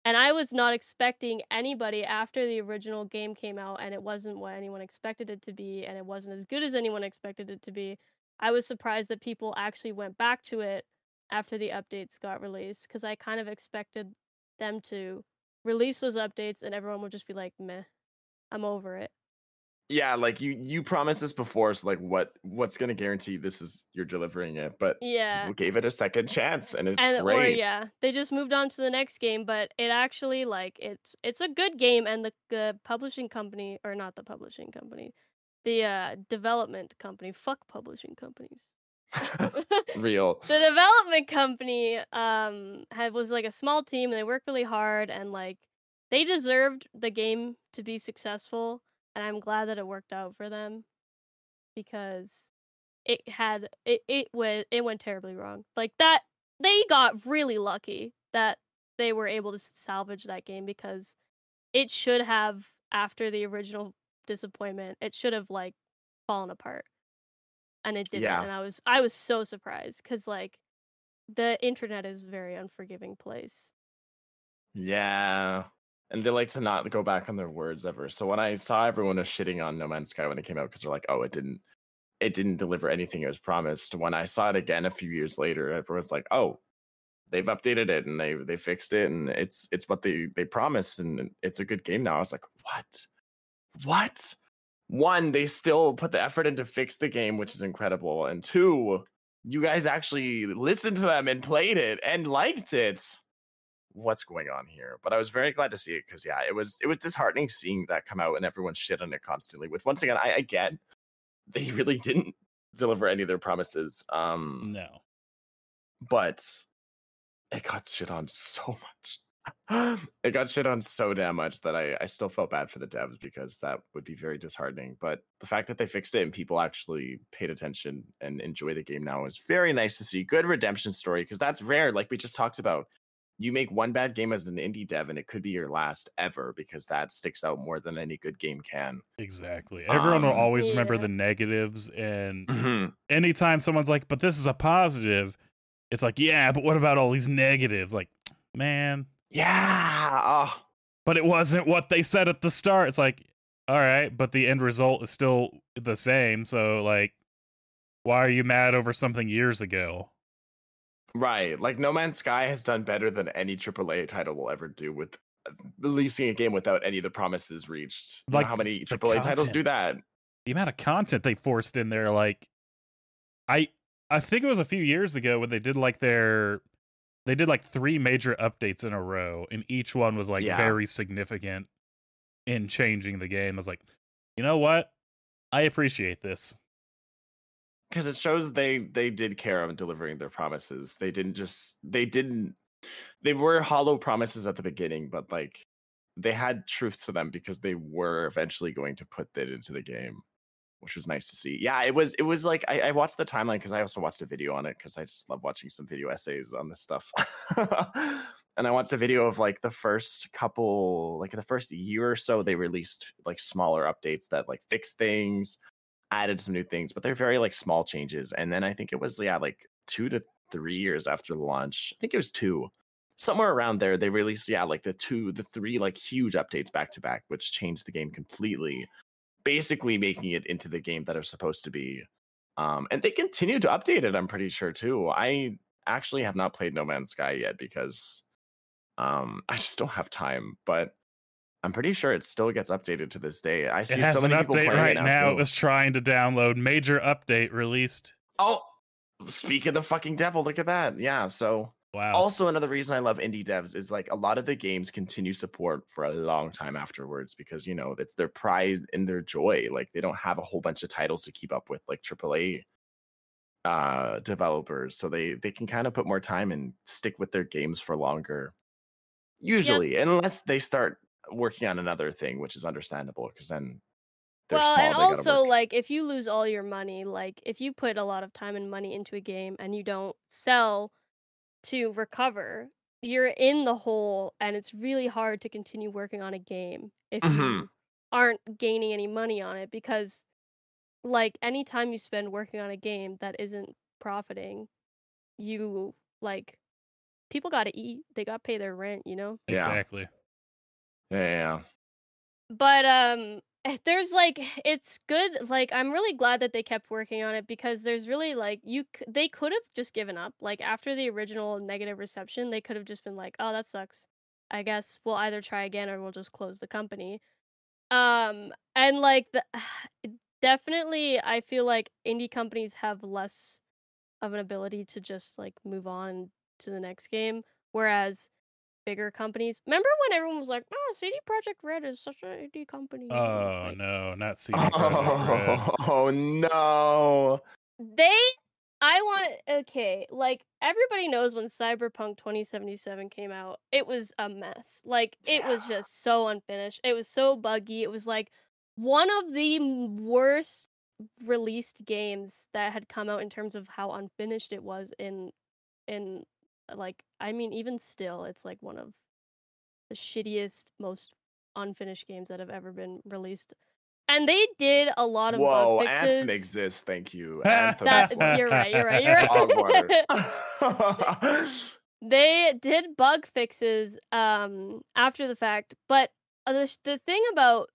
And I was not expecting anybody after the original game came out and it wasn't what anyone expected it to be and it wasn't as good as anyone expected it to be. I was surprised that people actually went back to it after the updates got released because I kind of expected them to release those updates and everyone will just be like, meh, I'm over it. Yeah, like you you promised this before, so like what what's gonna guarantee this is you're delivering it? But Yeah. gave it a second chance and it's and or great. yeah, they just moved on to the next game, but it actually like it's it's a good game and the the publishing company or not the publishing company, the uh development company, fuck publishing companies. Real. the development company um had was like a small team and they worked really hard and like they deserved the game to be successful and I'm glad that it worked out for them because it had it it went it went terribly wrong. Like that they got really lucky that they were able to salvage that game because it should have after the original disappointment it should have like fallen apart and it didn't Yeah. and i was i was so surprised because like the internet is a very unforgiving place Yeah. And they like to not go back on their words ever. So when I saw everyone was shitting on No Man's Sky when it came out because they're like, oh, it didn't it didn't deliver anything it was promised. When I saw it again a few years later, everyone's like, oh, they've updated it and they they fixed it and it's it's what they they promised and it's a good game now. I was like, what? What? One, they still put the effort in to fix the game, which is incredible. And two, you guys actually listened to them and played it and liked it. what's going on here? But I was very glad to see it because yeah, it was it was disheartening seeing that come out and everyone shit on it constantly. With once again, I, I get they really didn't deliver any of their promises. Um, No. but it got shit on so much. it got shit on so damn much that I, I still felt bad for the devs because that would be very disheartening. But the fact that they fixed it and people actually paid attention and enjoy the game now is very nice to see. Good redemption story because that's rare. Like we just talked about, you make one bad game as an indie dev and it could be your last ever because that sticks out more than any good game can. Exactly. Everyone will Um, always remember the negatives and Mm-hmm. anytime someone's like, "But this is a positive," it's like, "Yeah, but what about all these negatives?" Like, man, Yeah. oh, but it wasn't what they said at the start. It's like, all right, but the end result is still the same. So, like, why are you mad over something years ago? Right. Like No Man's Sky has done better than any AAA title will ever do with uh, releasing a game without any of the promises reached. You know Like how many AAA titles do that? The amount of content they forced in there, like, I I think it was a few years ago when they did like their they did like three major updates in a row, and each one was like Yeah. very significant in changing the game. I was like, you know what? I appreciate this. Because it shows they they did care of delivering their promises. They didn't just they didn't they were hollow promises at the beginning, but like they had truth to them because they were eventually going to put that into the game, which was nice to see. Yeah, it was it was like I, I watched the timeline because I also watched a video on it because I just love watching some video essays on this stuff. and I watched a video of like the first couple, like the first year or so, they released like smaller updates that like fixed things, added some new things, but they're very like small changes. And then I think it was yeah, like two to three years after the launch. I think it was two. Somewhere around there, they released, yeah, like the two, the three like huge updates back to back, which changed the game completely, basically making it into the game that it was supposed to be. Um, and they continue to update it, I'm pretty sure too. I actually have not played No Man's Sky yet because um I just don't have time, but I'm pretty sure it still gets updated to this day. I see It has so an many people update playing right it now. now. It was trying to download major update released. Oh, speak of the fucking devil, look at that. Yeah, so Wow. also another reason I love indie devs is like a lot of the games continue support for a long time afterwards because you know it's their pride and their joy. Like they don't have a whole bunch of titles to keep up with like AAA uh developers, so they they can kind of put more time and stick with their games for longer. Usually, unless they start working on another thing, which is understandable because then they're well, small, and also like if you lose all your money, like if you put a lot of time and money into a game and you don't sell to recover, you're in the hole and it's really hard to continue working on a game if Mhm. you aren't gaining any money on it because like any time you spend working on a game that isn't profiting, you like people got to eat, they got to pay their rent, you know? yeah. exactly. yeah, yeah, yeah. but um there's like it's good like i'm really glad that they kept working on it because there's really like you c- they could have just given up like after the original negative reception they could have just been like oh that sucks. I guess we'll either try again or we'll just close the company. Um and like the definitely i feel like indie companies have less of an ability to just like move on to the next game whereas bigger companies. Remember when everyone was like oh CD Projekt Red is such an indie company Oh like, no, not CD Projekt Red. Oh, no. they i want okay like everybody knows when cyberpunk 2077 came out it was a mess. Like it was just so unfinished. It was so buggy. It was like one of the worst released games that had come out in terms of how unfinished it was in in like i mean even still it's like one of the shittiest most unfinished games that have ever been released and they did a lot of Whoa, bug fixes Anthem exists. Thank you. Anthem that is like you're right. You're right. You're right. they did bug fixes um after the fact, but uh, the the thing about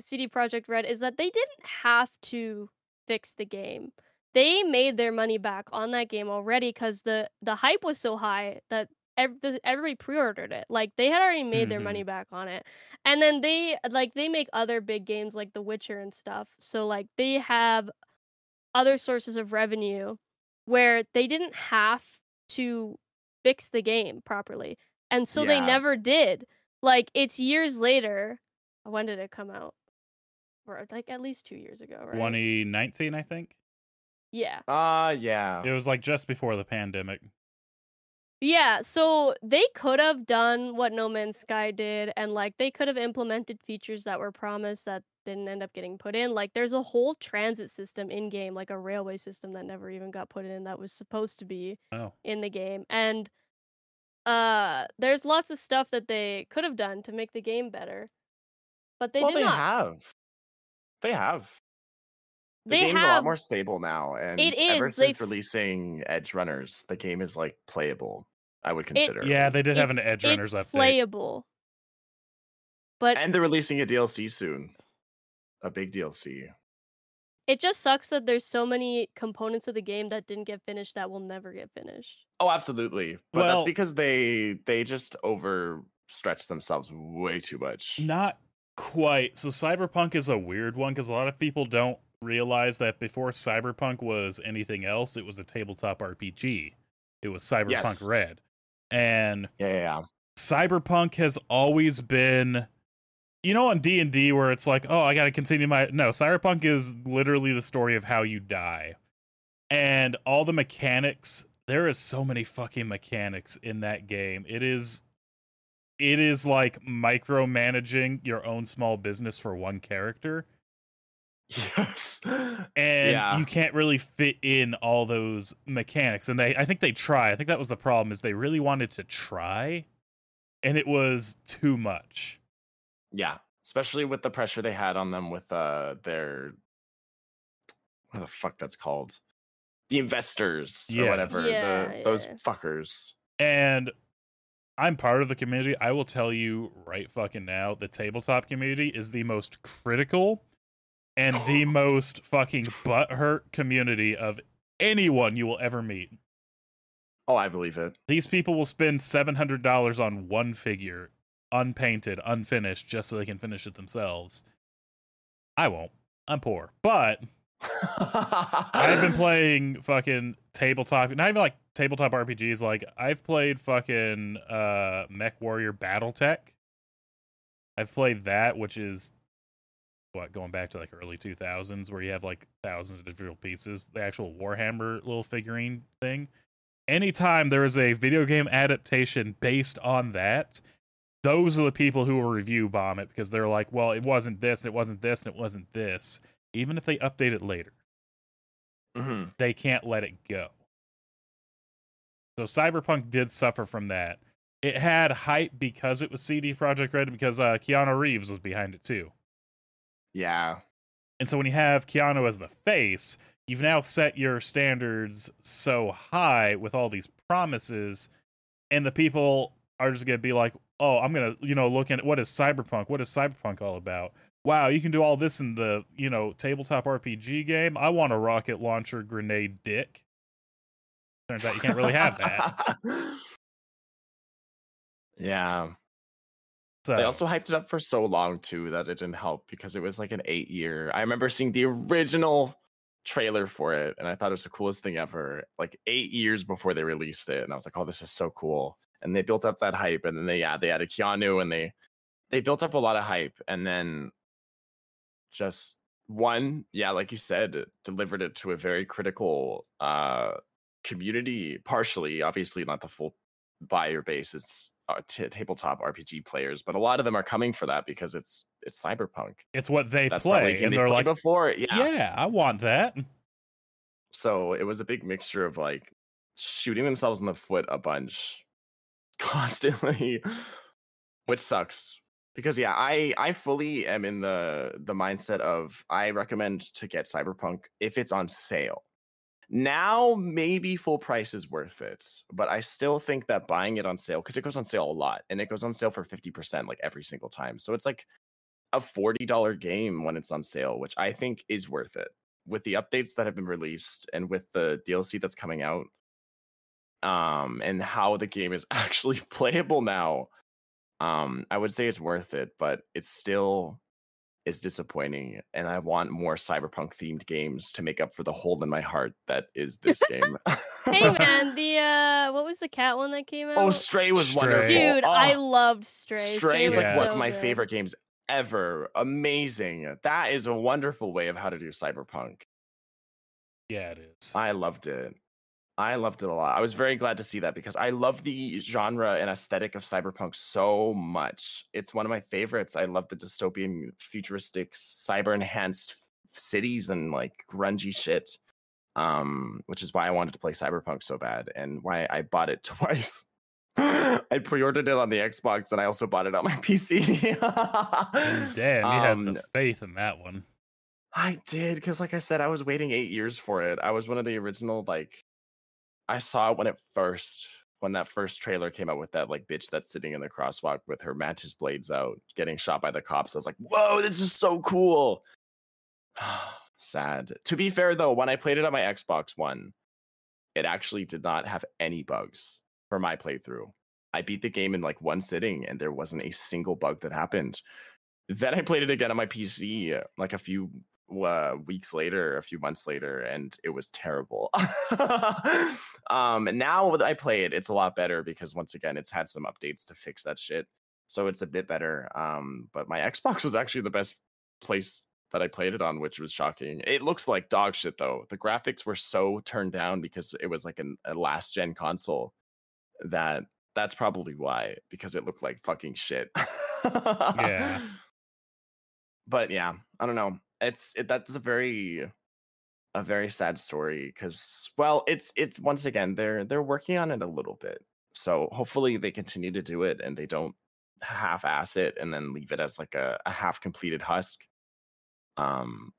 CD Projekt Red is that they didn't have to fix the game. They made their money back on that game already because the the hype was so high that ev- everybody pre-ordered it. Like they had already made their money mm-hmm. back on it, and then they like they make other big games like The Witcher and stuff. So like they have other sources of revenue where they didn't have to fix the game properly. and so they never did. Like it's years later. When did it come out? Or like at least two years ago, right? 2019, I think. Yeah. Uh yeah. It was like just before the pandemic. Yeah, so they could have done what No Man's Sky did, and like they could have implemented features that were promised that didn't end up getting put in. Like there's a whole transit system in game, like a railway system that never even got put in that was supposed to be Oh, in the game. And uh there's lots of stuff that they could have done to make the game better. But they well, did they not. have. They have. The they game's have a lot more stable now, and It ever since releasing Edgerunners, the game is like playable. I would consider. yeah, they did have an Edgerunners it's update. playable. But and they're releasing a DLC soon, a big DLC. it just sucks that there's so many components of the game that didn't get finished that will never get finished. Oh, absolutely. But Well- that's because they they just overstretch themselves way too much. Not quite. So Cyberpunk is a weird one because a lot of people don't realize that before Cyberpunk was anything else, it was a tabletop RPG. It was Cyberpunk Yes. Red. And Yeah. Cyberpunk has always been you know on D&D where it's like, "Oh, I got to continue my No, Cyberpunk is literally the story of how you die. And all the mechanics, there is so many fucking mechanics in that game. It is it is like micromanaging your own small business for one character Yes. and Yeah. you can't really fit in all those mechanics and they i think they try i think that was the problem is they really wanted to try and it was too much Yeah, especially with the pressure they had on them with uh their what the fuck that's called, the investors or whatever. Yeah, the those fuckers. and i'm part of the community i will tell you right fucking now the tabletop community is the most critical and the most fucking butthurt community of anyone you will ever meet. Oh, I believe it. these people will spend $700 on one figure unpainted unfinished just so they can finish it themselves. I won't. I'm poor. But i've been playing fucking tabletop not even like tabletop rpgs like i've played fucking uh MechWarrior BattleTech. I've played that which is what going back to like early 2000s where you have like thousands of individual pieces the actual warhammer little figurine thing? Anytime there is a video game adaptation based on that those are the people who will review bomb it because they're like well it wasn't this and it wasn't this and it wasn't this. Even if they update it later. Mhm. they can't let it go. So cyberpunk did suffer from that. It had hype because it was CD Projekt Red because uh, keanu reeves was behind it too Yeah. and so when you have Keanu as the face, you've now set your standards so high with all these promises, and the people are just gonna be like, "Oh, I'm gonna, you know, look at what is Cyberpunk? What is Cyberpunk all about? Wow, you can do all this in the, you know, tabletop RPG game. I want a rocket launcher grenade dick." Turns out you can't really have that. yeah. So They also hyped it up for so long too that it didn't help because it was like an eight year. I remember seeing the original trailer for it and I thought it was the coolest thing ever. Like eight years before they released it, and I was like, "Oh, this is so cool!" And they built up that hype, and then they yeah they added Keanu, and they they built up a lot of hype, and then just one yeah, like you said, delivered it to a very critical uh community. Partially, obviously, not the full buyer base. is uh, t- tabletop RPG players, but a lot of them are coming for that because it's it's cyberpunk. it's what they That's play, and they they're played like, before, yeah. "Yeah, I want that." So it was a big mixture of like shooting themselves in the foot a bunch constantly, which sucks. Because yeah, I I fully am in the the mindset of I recommend to get Cyberpunk if it's on sale. Now maybe full price is worth it, but I still think that buying it on sale because it goes on sale a lot and it goes on sale for 50% like every single time. So it's like a $40 game when it's on sale, which I think is worth it with the updates that have been released and with the DLC that's coming out, um, and how the game is actually playable now, um, I would say it's worth it, but it's still is disappointing, and I want more cyberpunk themed games to make up for the hole in my heart that is this game. hey man, the uh, what was the cat one that came out? Oh, Stray was Stray. wonderful. Dude, I Oh, loved Stray. Stray is was like one of my favorite games ever. Amazing. That is a wonderful way of how to do cyberpunk. Yeah, it is. I loved it. I loved it a lot. I was very glad to see that because I love the genre and aesthetic of cyberpunk so much. It's one of my favorites. I love the dystopian, futuristic, cyber enhanced cities and like grungy shit. Um, which is why I wanted to play cyberpunk so bad and why I bought it twice. I pre-ordered it on the Xbox and I also bought it on my PC. Damn, you Um, had the faith in that one. I did because, like I said, I was waiting eight years for it. I was one of the original. Like, I saw it when it first, when that first trailer came out with that like bitch that's sitting in the crosswalk with her mantis blades out, getting shot by the cops. I was like, "Whoa, this is so cool." Sad. To be fair, though, when I played it on my Xbox One, it actually did not have any bugs for my playthrough. I beat the game in like one sitting, and there wasn't a single bug that happened. Then I played it again on my PC like a few uh, weeks later, a few months later, and it was terrible. um, now that I play it, it's a lot better because once again, it's had some updates to fix that shit, so it's a bit better. Um, but my Xbox was actually the best place that I played it on, which was shocking. It looks like dog shit though. The graphics were so turned down because it was like an, a last gen console that that's probably why because it looked like fucking shit. Yeah. But yeah, I don't know. It's it, that's a very a very sad story because well, it's it's once again they're they're working on it a little bit. So hopefully they continue to do it and they don't half ass it and then leave it as like a, a half completed husk. Um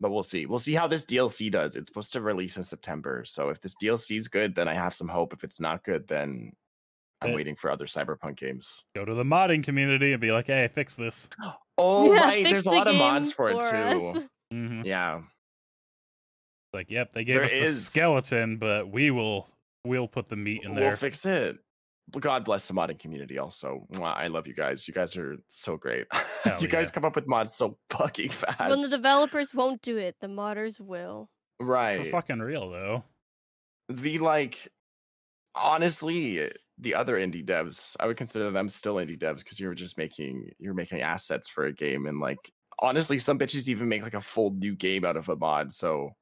but we'll see. We'll see how this DLC does. It's supposed to release in September. So if this DLC is good, then I have some hope. If it's not good, then I'm waiting for other Cyberpunk games. Go to the modding community and be like, "Hey, fix this." Oh Yeah, right, there's a the lot of mods game for it too. us. hmm Yeah. Like, yep, they gave There us the is- skeleton, but we will we'll put the meat in there. We'll fix it. God bless the modding community also. I love you guys. You guys are so great. Hell you guys come up with mods so fucking fast. When the developers won't do it, the modders will. They're right. fucking real though. the like honestly the other indie devs i would consider them still indie devs because you're just making you're making assets for a game and like honestly some bitches even make like a full new game out of a mod so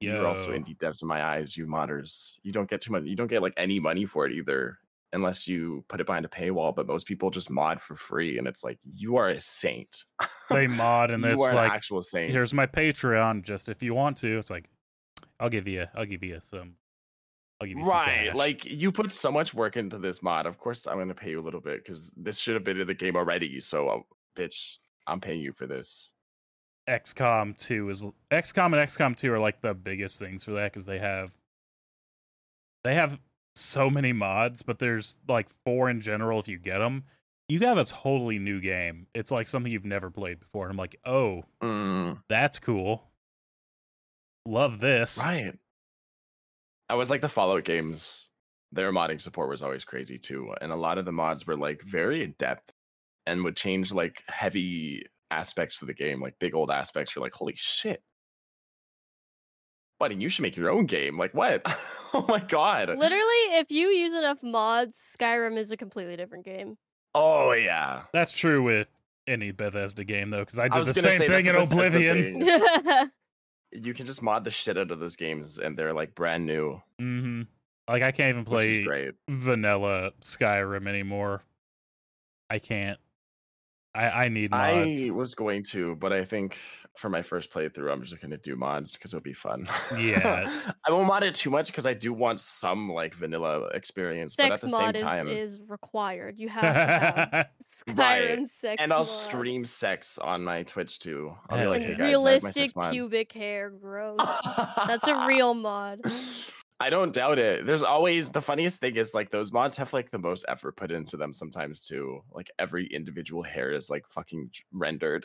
you're also indie devs in my eyes you modders. You don't get too much you don't get like any money for it either unless you put it behind a paywall but most people just mod for free and it's like you are a saint. They mod and it's like, actual saint. Here's my Patreon. Just if you want to, it's like, I'll give you, I'll give you some, I'll give you Right. Like you put so much work into this mod. Of course, I'm going to pay you a little bit because this should have been in the game already. So, uh, bitch, I'm paying you for this. XCOM 2 is XCOM and XCOM 2 are like the biggest things for that because they have they have so many mods, but there's like four in general if you get them. You have a totally new game. It's like something you've never played before. And I'm like, oh, Mm, that's cool. Love this. right. I was like the Fallout games. Their modding support was always crazy too, and a lot of the mods were like very in depth and would change like heavy aspects for the game, like big old aspects. You're like, holy shit. Buddy, you should make your own game. Like what? oh my god. Literally, if you use enough mods, Skyrim is a completely different game. Oh yeah. That's true with any Bethesda game though, because I did was the same thing in that's a Bethesda Oblivion. thing. you can just mod the shit out of those games and they're like brand new. hmm Like I can't even play vanilla Skyrim anymore. I can't. I I need mods. I was going to, but I think for my first playthrough, I'm just gonna do mods because it'll be fun. Yeah. I won't mod it too much because I do want some like vanilla experience, but at sex the same mod is, time, is required. You have to have Skyrim Right. sex and I'll mod. stream sex on my Twitch too. I'll be like, hey And guys, I have my realistic sex mod. pubic hair, gross. That's a real mod. I don't doubt it. There's always the funniest thing is like those mods have like the most effort put into them sometimes too. Like every individual hair is like fucking rendered.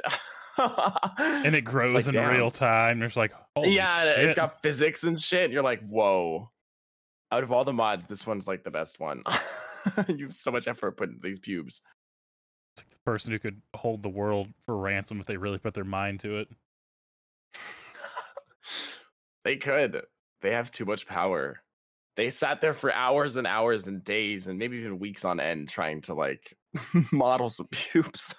And it grows like, in damn. real time. There's like, holy yeah, shit. it's got physics and shit. You're like, whoa. Out of all the mods, this one's like the best one. you have so much effort put into these pubes. It's like the person who could hold the world for ransom if they really put their mind to it. they could. They have too much power. They sat there for hours and hours and days and maybe even weeks on end trying to like model some pubes.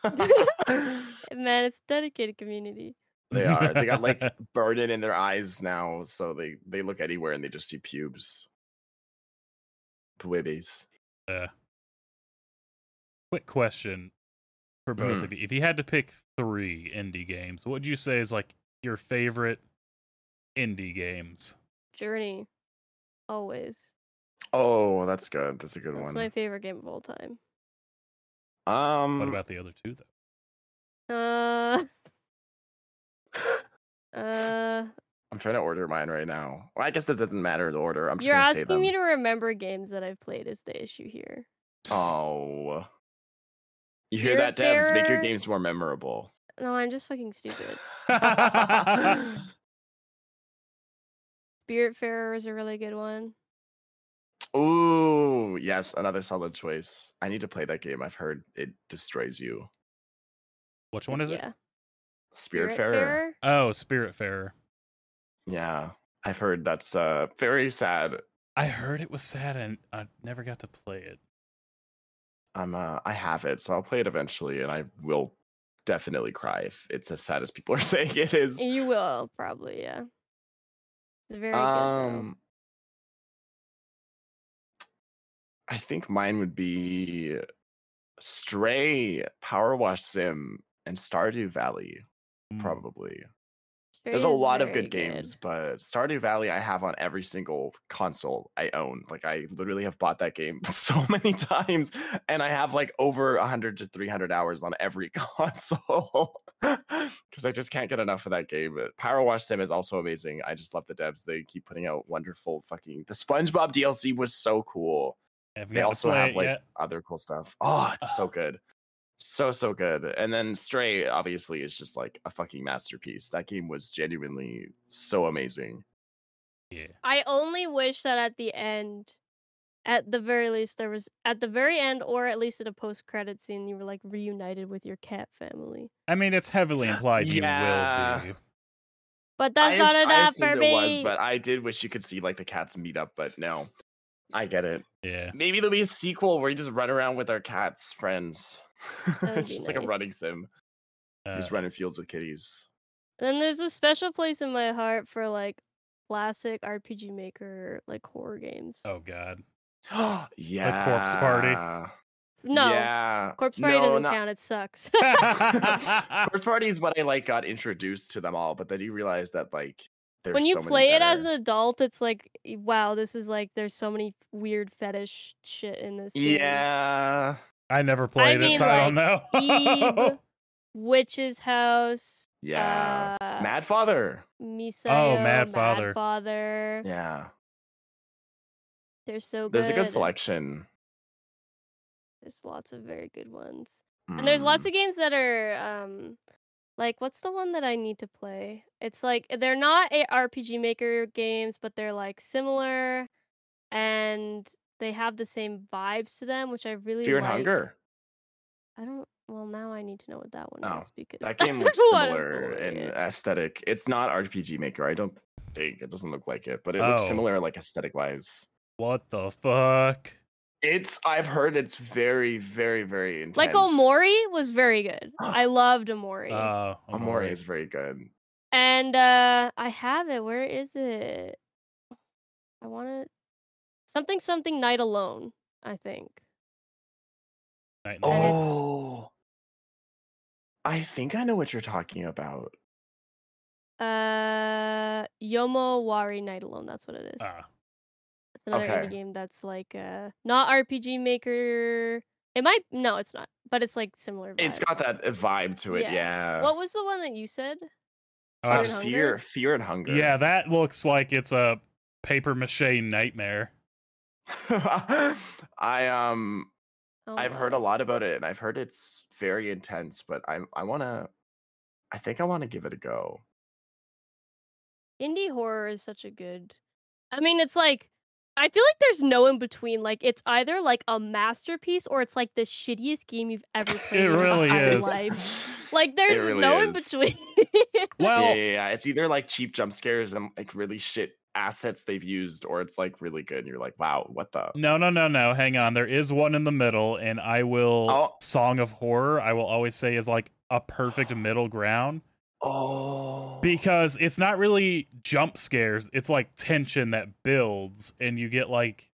Man, it's a dedicated community. they are. They got like burden in their eyes now, so they they look anywhere and they just see pubes. Pubes. Uh, quick question for both Mhm. of you: If you had to pick three indie games, what would you say is like your favorite indie games? Journey. Always. Oh, that's good. That's a good That's one. my favorite game of all time. Um, What about the other two though? Uh uh I'm trying to order mine right now. Well, I guess that doesn't matter the order. I'm just You're asking me to remember games that I've played is the issue here. Oh. You hear that, devs? Make your games more memorable. No, I'm just fucking stupid. Spiritfarer is a really good one. Ooh, yes, another solid choice. I need to play that game. I've heard it destroys you. Which one is it? yeah. Spiritfarer. Oh, Spiritfarer. Yeah. I've heard that's uh very sad. I heard it was sad and I never got to play it. I'm uh I have it, so I'll play it eventually and I will definitely cry if it's as sad as people are saying it is. You will probably, yeah. It's very good. Um I think mine would be Stray, PowerWash Sim, and Stardew Valley, Mm. probably. There's a lot of very good games, but Stardew Valley I have on every single console I own. Like I literally have bought that game so many times and I have like over 100 to 300 hours on every console cuz I just can't get enough of that game. But PowerWash Sim is also amazing. I just love the devs. They keep putting out wonderful fucking The SpongeBob DLC was so cool. They also have like yet. other cool stuff. Oh, it's so good. So so good. And then Stray obviously is just like a fucking masterpiece. That game was genuinely so amazing. Yeah. I only wish that at the end, at the very least, there was at the very end, or at least at a post-credit scene, you were like reunited with your cat family. I mean, it's heavily implied you Yeah. will be. But that's I not ass- I enough assumed for it me. was, but I did wish you could see like the cats meet up, but no. I get it. Yeah. Maybe there'll be a sequel where you just run around with our cats, friends. it's be just like a running sim. Uh, just running fields with kitties. then there's a special place in my heart for like classic RPG Maker like horror games. oh God. yeah. The Corpse Party. no, Yeah. Corpse Party no, doesn't not- count. It sucks. Corpse Party is when I like got introduced to them all, but then you realize that like there's when you so many play it as an adult, it's like, wow, this is like there's so many weird fetish shit in this. game. Yeah. I never played it, mean, so I don't know. Ib, Witch's House. Yeah. Uh, Mad Father. Misao, oh, Mad Father. Father. Yeah. They're so good. There's a good selection. There's lots of very good ones. And there's Mm. lots of games that are um like what's the one that I need to play? It's like they're not a RPG maker games, but they're like similar and they have the same vibes to them, which I really Fear and. Hunger. I don't well now I need to know what that one Oh, is because That game looks similar in it. aesthetic. It's not RPG Maker. I don't think it doesn't look like it, but it looks Oh. similar like aesthetic wise. what the fuck? It's I've heard it's very, very, very intense. Like Omori was very good. I loved Omori. Uh, Omori is very good. and uh I have it. Where is it? I want to something something night alone, I think. Night and And Day. it's- Oh. I think I know what you're talking about. Uh Yomawari Night Alone, that's what it is. Ah, it's another okay. indie game that's like uh not RPG maker. It might no, it's not, but it's like similar It's got that uh, vibe to it, Yeah. yeah. What was the one that you said? Oh, Fear Uh, and fear, Hunger? fear and hunger. yeah, that looks like it's a paper mache nightmare. I um Oh I've heard a lot about it and I've heard it's very intense, but I I want to I think I want to give it a go. Indie horror is such a good. I mean, it's like I feel like there's no in between. Like it's either like a masterpiece or it's like the shittiest game you've ever played. It really entire is. Life. Like there's really no in between. Well, yeah, yeah, yeah. It's either like cheap jump scares and like really shit assets they've used, or it's like really good. And you're like, wow, what the? no, no, no, no. Hang on. There is one in the middle, and I will Oh. Song of Horror. I will always say is like a perfect middle ground Oh, because it's not really jump scares. It's like tension that builds, and you get like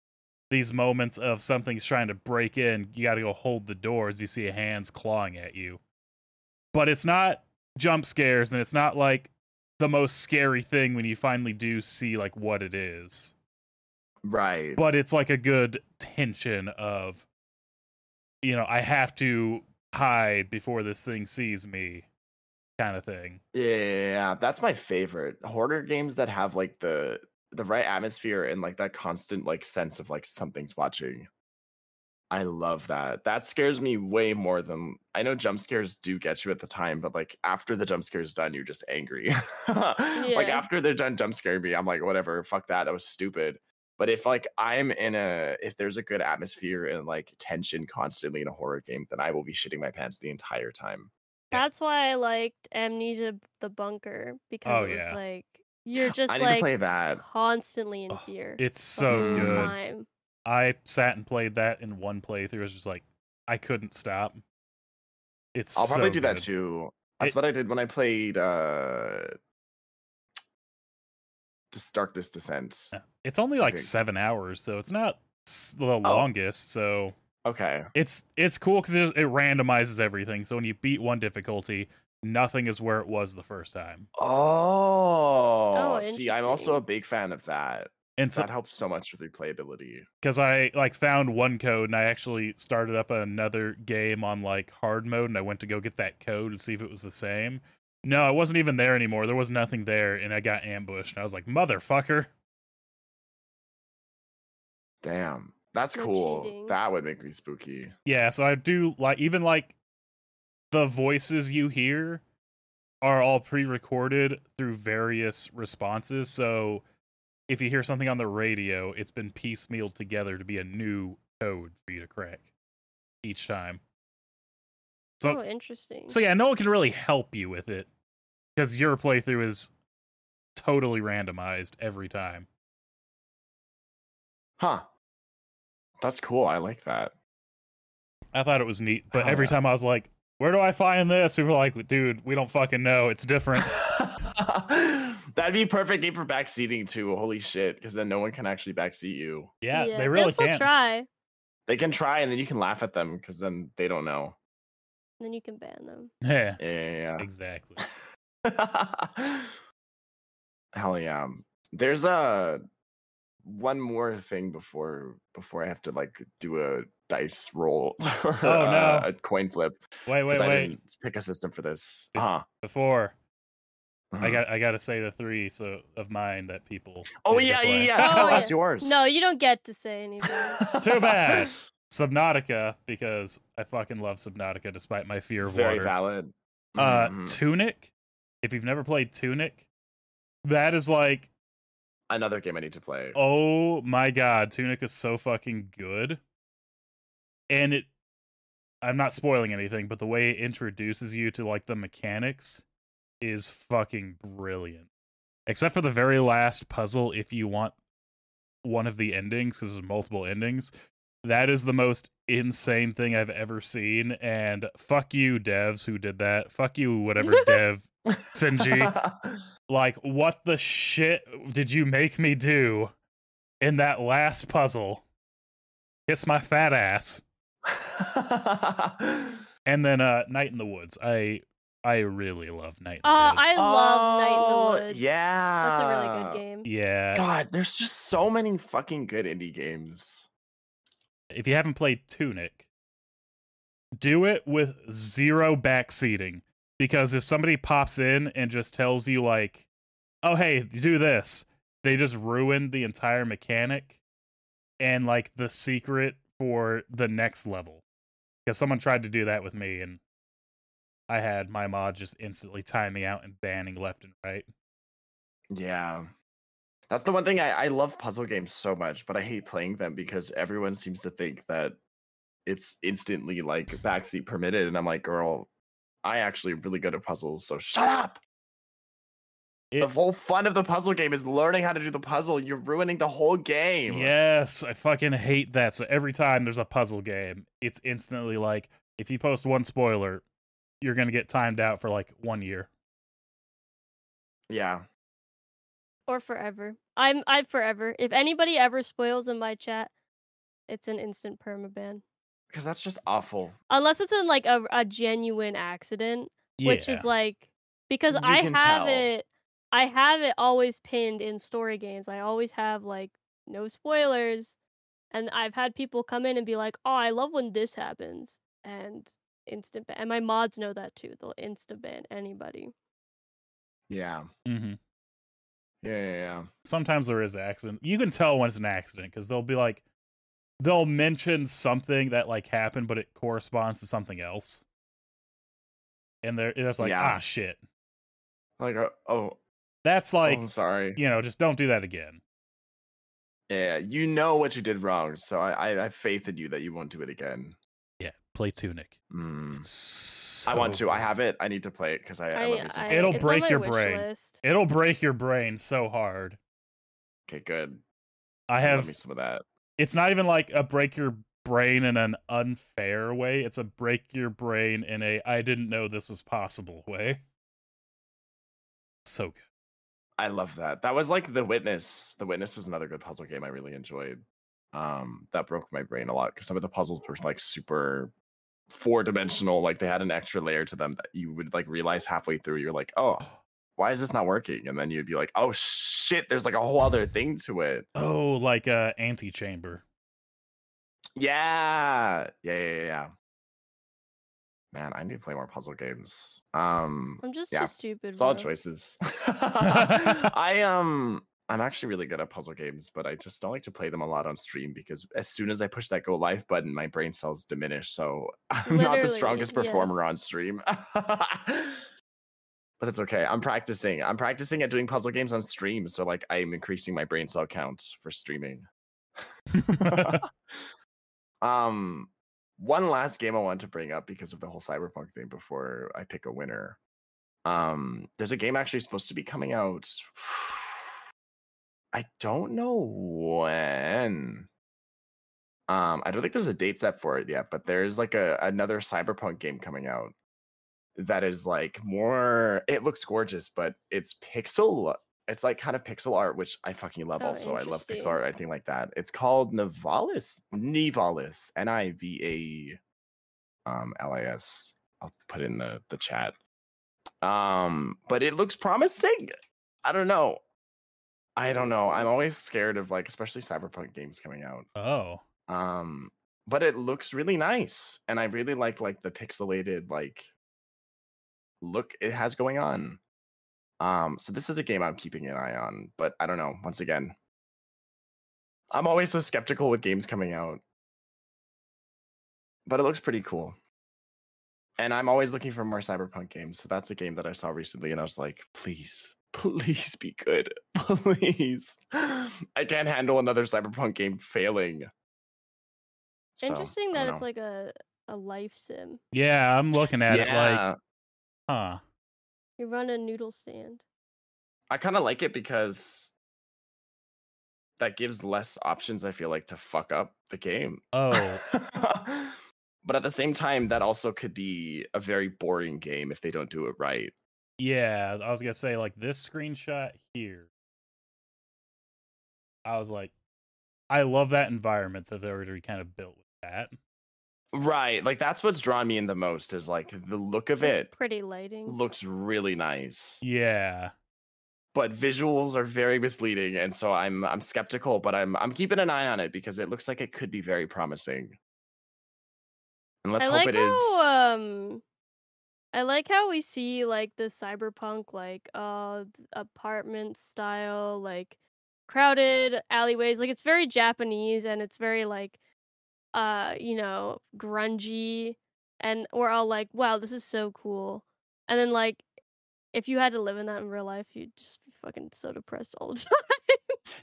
these moments of something's trying to break in. You got to go hold the doors. as you see hands clawing at you. But it's not jump scares, and it's not like the most scary thing when you finally do see like what it is. right. But it's like a good tension of, you know, I have to hide before this thing sees me, kind of thing. Yeah, that's my favorite. Horror games that have like the the right atmosphere and like that constant like sense of like something's watching. I love that. That scares me way more than I know jump scares do get you at the time, but like after the jump scare is done, you're just angry. Like after they're done jump scaring me, I'm like, whatever, fuck that. That was stupid. But if like I'm in a if there's a good atmosphere and like tension constantly in a horror game, then I will be shitting my pants the entire time. That's why I liked Amnesia the Bunker because Oh, it was yeah. like you're just I like play that. constantly in Oh, fear. It's so good. Time. I sat and played that in one playthrough. It was just like I couldn't stop. It's I'll probably so do that too. That's It- what I did when I played uh Darkness Descent. It's only like seven hours, so it's not the Oh. longest. So Okay. it's it's cool because it, it randomizes everything. So when you beat one difficulty, nothing is where it was the first time. Oh, oh see, I'm also a big big fan of that. And so That helps so much with replayability. because I like found one code and I actually started up another game on like hard mode and I went to go get that code to see if it was the same. No, it wasn't even there anymore. There was nothing there, and I got ambushed. And I was like, "Motherfucker!" Damn. That's No cool. cheating. That would make me spooky. Yeah, so I do like even like the voices you hear are all pre-recorded through various responses. So if you hear something on the radio, it's been piecemealed together to be a new code for you to crack each time. So oh, interesting. so yeah, no one can really help you with it because your playthrough is totally randomized every time. Huh. That's cool. I like that. I thought it was neat, but Hell every yeah. time I was like, "Where do I find this?" People were like, "Dude, we don't fucking know. It's different." That'd be perfect game for backseating too. Holy shit. Because then no one can actually backseat you. Yeah, yeah, they really they'll can. try. They can try and then you can laugh at them because then they don't know. And Then you can ban them. Yeah, Yeah, yeah, exactly. yeah. Hell yeah. There's a one more thing before before I have to like do a dice roll or Oh, uh, no. a coin flip. Wait, wait, I wait. didn't pick a system for this. It's- Uh-huh. Before I uh-huh. got, I got to say the three so of mine that people. Oh need to yeah, yeah, play. yeah. Oh, Tell yeah. yours. No, you don't get to say anything. Too bad. Subnautica because I fucking love Subnautica despite my fear of Very water. valid. Uh, Mhm. Tunic. If you've never played Tunic, that is like Another game I need to play. Oh my god, Tunic is so fucking good. And it I'm not spoiling anything, but the way it introduces you to like the mechanics is fucking brilliant. Except for the very last puzzle if you want one of the endings cuz there's multiple endings. That is the most insane thing I've ever seen and fuck you devs who did that. Fuck you whatever dev Finji like what the shit did you make me do in that last puzzle kiss my fat ass and then uh night in the woods i i really love night in the Uh, woods I love Night in Oh, the Woods. Yeah. That's a really good game. yeah God, there's just so many fucking good indie games. if you haven't played tunic do it with zero backseating because if somebody pops in and just tells you like oh hey do this they just ruined the entire mechanic and like the secret for the next level because someone tried to do that with me and i had my mod just instantly time me out and banning left and right Yeah. That's the one thing I, I love puzzle games so much, but I hate playing them because everyone seems to think that it's instantly like backseat permitted. And I'm like, girl, I actually am really good at puzzles, so shut up. the whole fun of the puzzle game is learning how to do the puzzle. You're ruining the whole game. Yes, I fucking hate that. So every time there's a puzzle game, it's instantly like if you post one spoiler, you're gonna get timed out for like one year. Yeah. or forever. I'm I'm forever. If anybody ever spoils in my chat, it's an instant permaban. Because that's just awful. Unless it's in like a, a genuine accident, which is like because You I have tell. it I have it always pinned in story games. I always have like no spoilers. And I've had people come in and be like, "Oh, I love when this happens." And instant ban. And my mods know that too. They'll instant ban anybody. Yeah. Mm-hmm. Yeah, yeah, yeah. Sometimes there is an accident. You can tell when it's an accident because they'll be like, they'll mention something that like happened, but it corresponds to something else, and they're it's like, Yeah. ah, shit. Like, uh, oh, That's oh, like, I'm sorry. you know, just don't do that again. Yeah, you know what you did wrong, so I, I, I have faith in you that you won't do it again. Yeah, play Tunic. Mm. It's I want to. I have it. I need to play it because I, I, love me some I- It'll it's games. on break your brain. list. It'll break your brain so hard. Okay, good. I love have me some of that. It's not even like a break your brain in an unfair way. It's a break your brain in a I didn't know this was possible way. So good. I love that. That was like The Witness. The Witness was another good puzzle game I really enjoyed. Um, that broke my brain a lot because some of the puzzles were like super four dimensional. Like they had an extra layer to them that you would like realize halfway through. You're like, oh, why is this not working? And then you'd be like, oh shit, there's like a whole other thing to it. Oh, like a antechamber. Yeah, yeah, yeah, yeah, yeah. Man, I need to play more puzzle games. Um, I'm just yeah, too stupid. solid bro. choices. I um, I'm actually really good at puzzle games, but I just don't like to play them a lot on stream because as soon as I push that go live button, my brain cells diminish. So I'm not the strongest performer yes. on stream. But that's okay. I'm practicing. I'm practicing at doing puzzle games on stream. So like I'm increasing my brain cell count for streaming. um one last game I want to bring up because of the whole cyberpunk thing before I pick a winner. Um there's a game actually supposed to be coming out. I don't know when. Um I don't think there's a date set for it yet, but there's like a another cyberpunk game coming out that is like more it looks gorgeous, but it's pixel it's like kind of pixel art, which I fucking love Oh, also. I love pixel interesting. art, anything like that. It's called Nivalis. Nivalis. N-I-V-A um L-I-S. I'll put it in the, the chat. Um, but it looks promising. I don't know. I don't know. I'm always scared of like especially cyberpunk games coming out. Oh. Um, but it looks really nice, and I really like like the pixelated like look it has going on. Um, so this is a game I'm keeping an eye on, but I don't know. Once again, I'm always so skeptical with games coming out, but it looks pretty cool. And I'm always looking for more cyberpunk games. So that's a game that I saw recently, and I was like, please, please be good, please. I can't handle another cyberpunk game failing. Interesting I that it's like a a life sim. Yeah, I'm looking at it like, yeah, huh. You run a noodle stand. I kind of like it because that gives less options. I feel like to fuck up the game. Oh. but at the same time, that also could be a very boring game if they don't do it right. Yeah, I was gonna say like this screenshot here. I was like, I love that environment that they already kind of built with that. Right, like that's what's drawn me in the most. Is like the look of It's it pretty lighting. looks really nice, Yeah, but visuals are very misleading, and so I'm I'm skeptical. But I'm I'm keeping an eye on it because it looks like it could be very promising. And let's I hope like it is. how um I like how we see like the cyberpunk like uh apartment style like crowded alleyways like it's very Japanese and it's very like uh you know grungy and we're all like wow this is so cool and then like if you had to live in that in real life you'd just be fucking so depressed all the time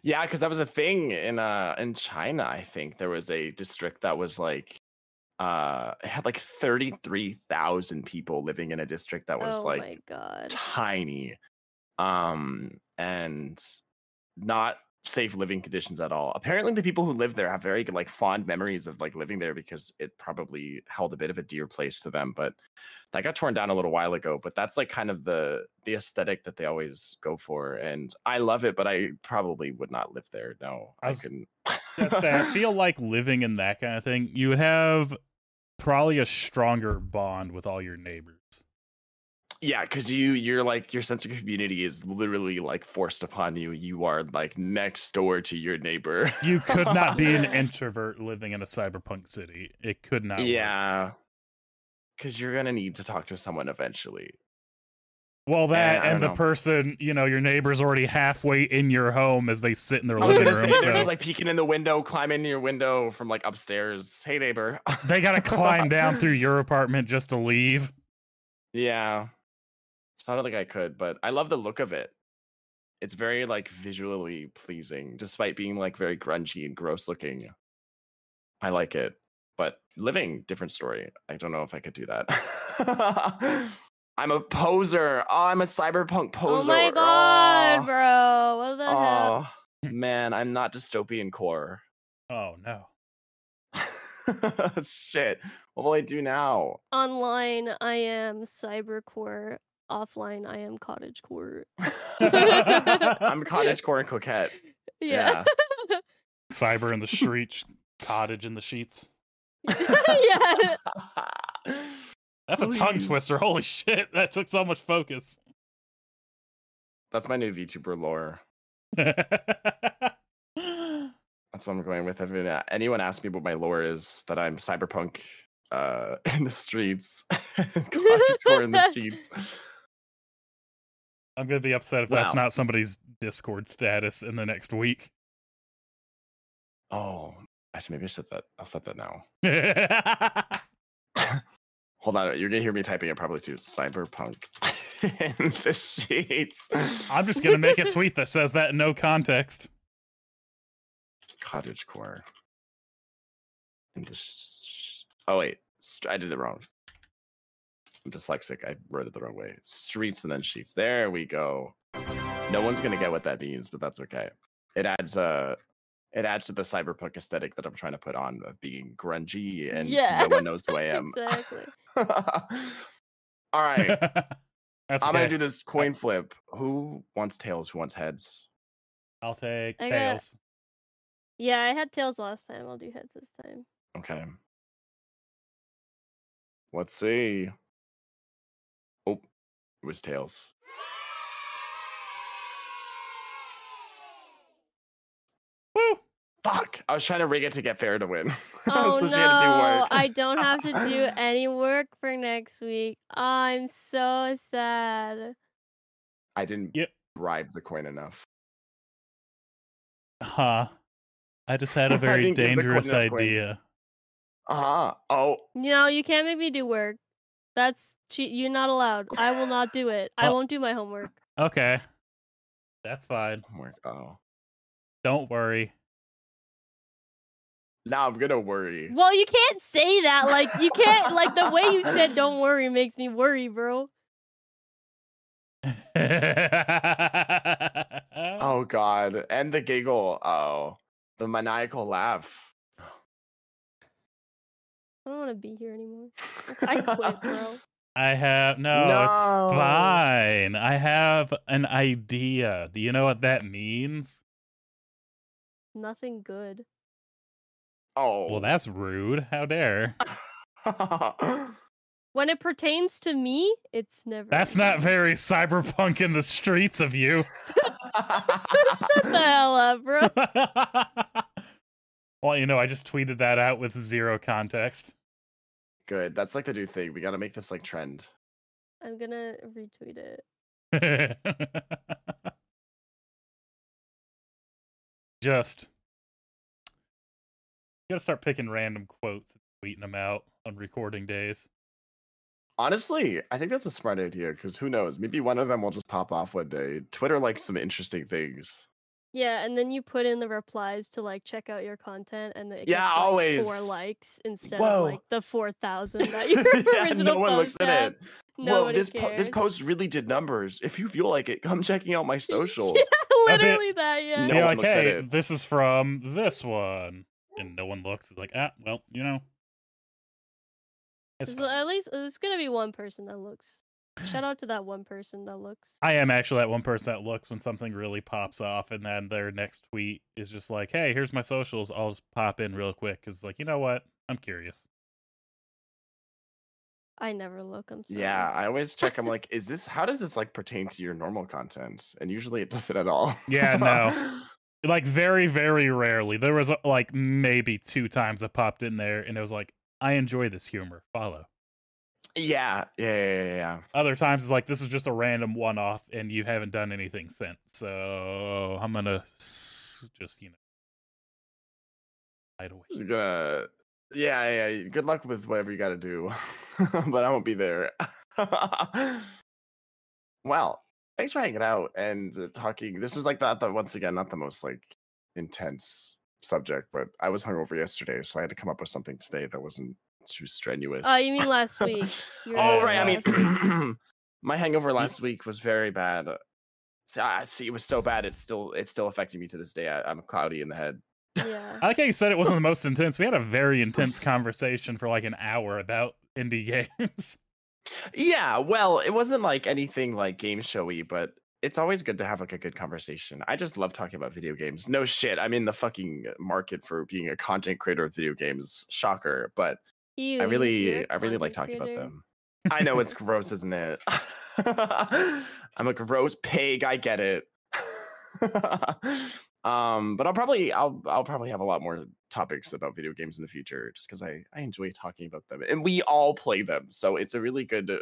Yeah, because that was a thing in uh in China. I think there was a district that was like uh it had like 33,000 people living in a district that was oh like my god. tiny um and not safe living conditions at all apparently the people who live there have very like fond memories of like living there because it probably held a bit of a dear place to them but that got torn down a little while ago but that's like kind of the the aesthetic that they always go for and i love it but i probably would not live there no I I couldn't. say, I feel like living in that kind of thing, you would have probably a stronger bond with all your neighbors. Yeah, because you you're like your sense of community is literally like forced upon you. You are like next door to your neighbor. You could not be an introvert living in a cyberpunk city. It could not. yeah. Cause you're gonna need to talk to someone eventually. Well, that I and the know. person, you know, your neighbor's already halfway in your home as they sit in their living gonna say room. they're so just like peeking in the window, climbing in your window from like upstairs. Hey neighbor. they gotta climb down through your apartment just to leave. Yeah. It's not like I could, but I love the look of it. It's very like visually pleasing, despite being like very grungy and gross looking. I like it. But living, different story. I don't know if I could do that. I'm a poser. Oh, I'm a cyberpunk poser. Oh my god, Oh, bro. What the hell? oh, man, I'm not dystopian core. Oh no. Shit. What will I do now? Online, I am cybercore. Offline, I am cottagecore. I'm cottagecore and coquette. Yeah. Cyber in the streets, cottage in the sheets. yeah. That's a tongue twister. Holy shit, that took so much focus. That's my new VTuber lore. That's what I'm going with. If it- anyone asks me what my lore is, that I'm cyberpunk uh, in the streets, cottagecore in the sheets. I'm gonna be upset if that's not somebody's Discord status in the next week. Oh, actually, maybe I set that. I'll set that now. Hold on, you're gonna hear me typing it probably too. Cyberpunk in the sheets. I'm just gonna make a tweet that says that in no context. cottage core. In the sh- oh wait, I did it wrong. I'm dyslexic. I wrote it the wrong way. Streets and then sheets. There we go. No one's gonna get what that means, but that's okay. It adds uh it adds to the cyberpunk aesthetic that I'm trying to put on of being grungy and Yeah. no one knows who I am. exactly. All right. That's I'm okay. gonna do this coin flip. Who wants tails? Who wants heads? I'll take I got- tails. Yeah, I had tails last time. I'll do heads this time. Okay. Let's see. Oh, it was tails. Woo! Fuck! I was trying to rig it to get fair to win. Oh so no, she had to do work. I don't have to do any work for next week. I'm so sad. I didn't Yep. bribe the coin enough. Huh. I just had a very didn't give the coin dangerous idea. Uh huh. Oh, No, you can't make me do work. That's che- you're not allowed. I will not do it. I Oh. won't do my homework. Okay. That's fine. homework. Oh. Don't worry. Now I'm gonna worry. Well, you can't say that. Like you can't. Like the way you said "don't worry" makes me worry, bro. Oh god. And the giggle. Oh. The maniacal laugh. I don't want to be here anymore. I quit, bro. I have no, No. it's fine. I have an idea. Do you know what that means? Nothing good. Oh. Well, that's rude. How dare. When it pertains to me, it's never. That's not very cyberpunk in the streets of you. Shut the hell up, bro. Well, you know, I just tweeted that out with zero context. Good. That's like the new thing. We gotta make this like trend. I'm gonna retweet it. just you gotta start picking random quotes and tweeting them out on recording days. Honestly, I think that's a smart idea because who knows? Maybe one of them will just pop off one day. Twitter likes some interesting things. Yeah, and then you put in the replies to like check out your content, and it Yeah, gets, like, always. four likes instead Whoa. of like the four thousand that your yeah, original no one looks post at had. it. Whoa, this po- this post really did numbers. If you feel like it, come checking out my socials. yeah, A bit- literally that. Yeah. No You're one like, looks at hey, it. this is from this one, and no one looks. It's like, ah, well, you know, it's There's at least there's gonna be one person that looks. Shout out to that one person that looks. I am actually that one person that looks when something really pops off, and then their next tweet is just like, "Hey, here's my socials. I'll just pop in real quick." Because, like, you know what? I'm curious. I never look. I'm sorry. Yeah, I always check. I'm like, is this? How does this like pertain to your normal content? And usually it doesn't at all. Yeah, no. Like, very, very rarely. There was uh, like maybe two times I popped in there, and it was like, "I enjoy this humor. Follow." Yeah, yeah, yeah, yeah. Other times it's like this is just a random one-off, and you haven't done anything since. So I'm gonna s- just you know hide away. You're yeah, yeah. Good luck with whatever you got to do, but I won't be there. well, thanks for hanging out and uh, talking. This was like the, the once again not the most like intense subject, but I was hungover yesterday, so I had to come up with something today that wasn't too strenuous. Oh, you mean last week? You were oh right, I mean, my hangover last week was very bad. See, I ah, see, it was so bad. It's still, it's still affecting me to this day. I, I'm cloudy in the head. yeah. I like how you said it wasn't the most intense. We had a very intense conversation for like an hour about indie games. Yeah, well, it wasn't like anything like game showy, but it's always good to have like a good conversation. I just love talking about video games. No shit, I'm in the fucking market for being a content creator of video games. Shocker, but Ew, I really, I really like talking about them. I know it's gross, isn't it? I'm a gross pig. I get it. um, but I'll probably, I'll, I'll probably have a lot more topics about video games in the future, just because I, I enjoy talking about them, and we all play them, so it's a really good uh,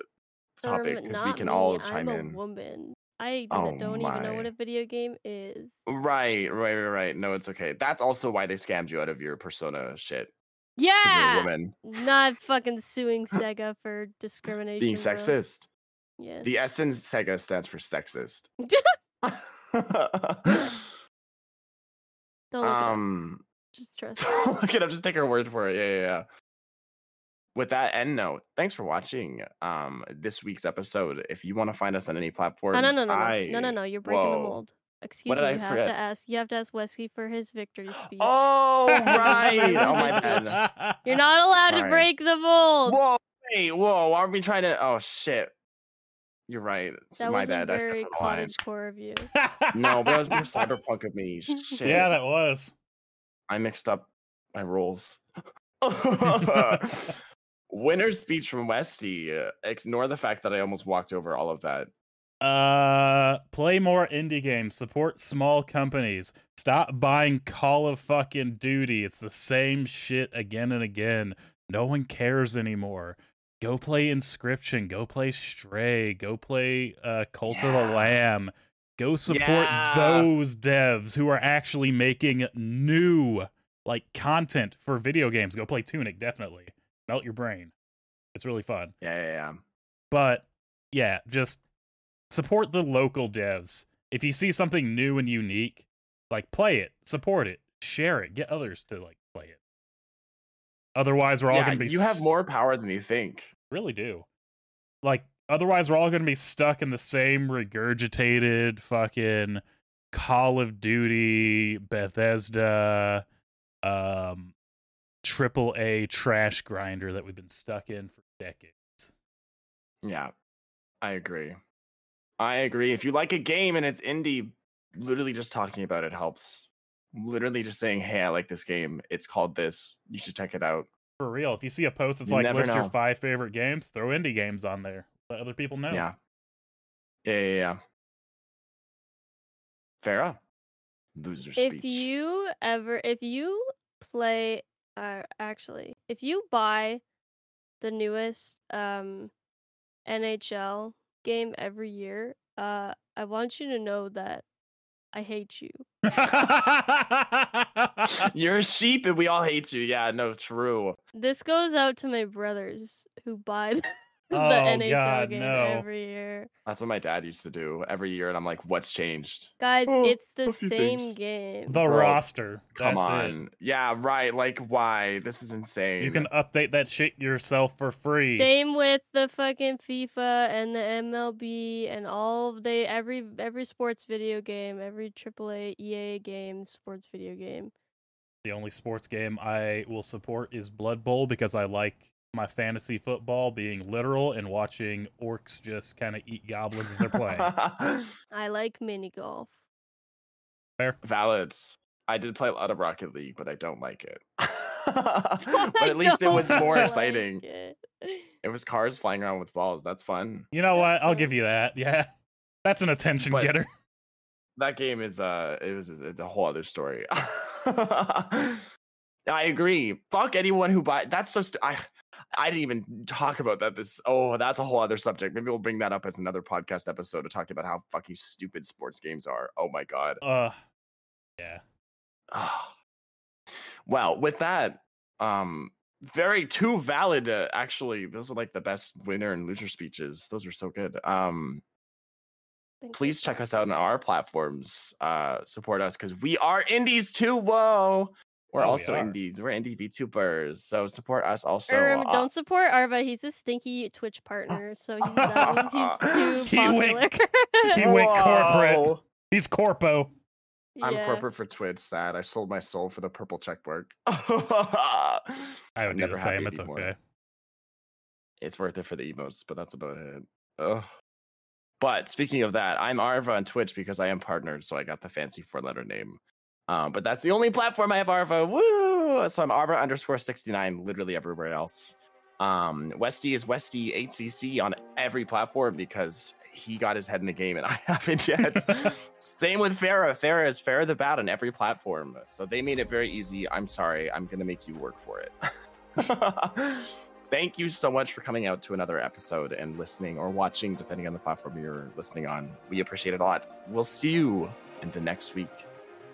topic because we can me, all chime I'm a in. woman. I Oh don't don't even know what a video game is. Right, right, right, right. No, it's okay. That's also why they scammed you out of your persona shit. 'Cause you're a Yeah, woman not fucking suing Sega for discrimination. being bro. sexist. Yeah. The S in Sega stands for sexist. Don't look it up, um, just trust. don't look it up. Just take our word for it. Yeah, yeah, yeah. With that end note, thanks for watching um this week's episode. If you want to find us on any platforms, Oh, no, no, no, no, I... no, no, no. You're breaking the mold. Excuse What did me. I you have to ask. You have to ask Wesley for his victory speech. Oh right. oh my bad. You're not allowed Sorry. to break the mold. Whoa, wait, whoa. Why are we trying to? Oh shit. You're right. It's that my was bad. a I stepped very on the line. cottage core of you. No, but it was more cyberpunk of me. Shit. yeah, that was. I mixed up my roles. Winner's speech from Westy. Uh, ignore the fact that I almost walked over all of that. Uh, play more indie games. Support small companies. Stop buying Call of fucking Duty. It's the same shit again and again. No one cares anymore. Go play Inscription. Go play Stray. Go play uh, Cult of the Lamb. Go support Yeah. those devs who are actually making new like content for video games. Go play Tunic. Definitely melt your brain. It's really fun Yeah, yeah, yeah. but yeah, just support the local devs. If you see something new and unique, like play it, support it, share it, get others to like play it. Otherwise, we're all yeah, gonna be you have st- more power than you think. really do. Like otherwise, we're all gonna be stuck in the same regurgitated fucking Call of Duty, Bethesda, um, triple A trash grinder that we've been stuck in for decades. Yeah, I agree. I agree. If you like a game and it's indie, literally just talking about it helps. Literally just saying, "Hey, I like this game. It's called this. You should check it out." For real, if you see a post that's You like never list your five favorite games, throw indie games on there. Let other people know. Yeah. Yeah, yeah, yeah. Farah, loser speech. If you ever, if you play, uh, actually, if you buy the newest um NHL game every year, uh, I want you to know that I hate you. You're a sheep and we all hate you. Yeah, no, true. This goes out to my brothers who buy the Oh, NHL God, game no. every year. That's what my dad used to do every year, and I'm like, what's changed? Guys, Oh, it's the same things. game. The Bro, roster. Come That's it. on. Yeah, right. Like, why? This is insane. You can update that shit yourself for free. Same with the fucking FIFA and the MLB and all of the every every sports video game, every AAA EA game, sports video game. The only sports game I will support is Blood Bowl because I like my fantasy football being literal and watching orcs just kind of eat goblins as they're playing. I like mini golf. Fair. Valid. I did play a lot of Rocket League, but I don't like it. but at least it was don't more like exciting. it. It was cars flying around with balls. That's fun. You know what? I'll give you that. Yeah. That's an attention But- getter. That game is uh it was it's a whole other story. I agree. Fuck anyone who buy that's so st- I I didn't even talk about that this oh that's a whole other subject. Maybe we'll bring that up as another podcast episode to talk about how fucking stupid sports games are. Oh my god. Uh yeah. Ah. well, with that, um, very too valid. Uh, actually, those are like the best winner and loser speeches. Those are so good. Um, Thank you. please check us out on our platforms. Uh, support us because we are indies too. Whoa, we're Oh, also are. indies. We're indie VTubers. So support us also. Uh, don't support Arva. He's a stinky Twitch partner, so he's, that means he's too He popular. went- He went corporate. He's corpo. I'm corporate for Twitch. Sad. I sold my soul for the purple checkmark. I would do never the happy same. It's anymore. okay. it's worth it for the emotes, but that's about it. Ugh. But speaking of that, I'm Arva on Twitch because I am partnered, so I got the fancy four letter name. Um, but that's the only platform I have Arva. Woo! So I'm Arva underscore 69, literally everywhere else. Um, Westy is Westy HCC on every platform because he got his head in the game and I haven't yet. Same with Farah. Farah is Farah the Bat on every platform. So they made it very easy. I'm sorry. I'm going to make you work for it. Thank you so much for coming out to another episode and listening or watching, depending on the platform you're listening on. We appreciate it a lot. We'll see you in the next week.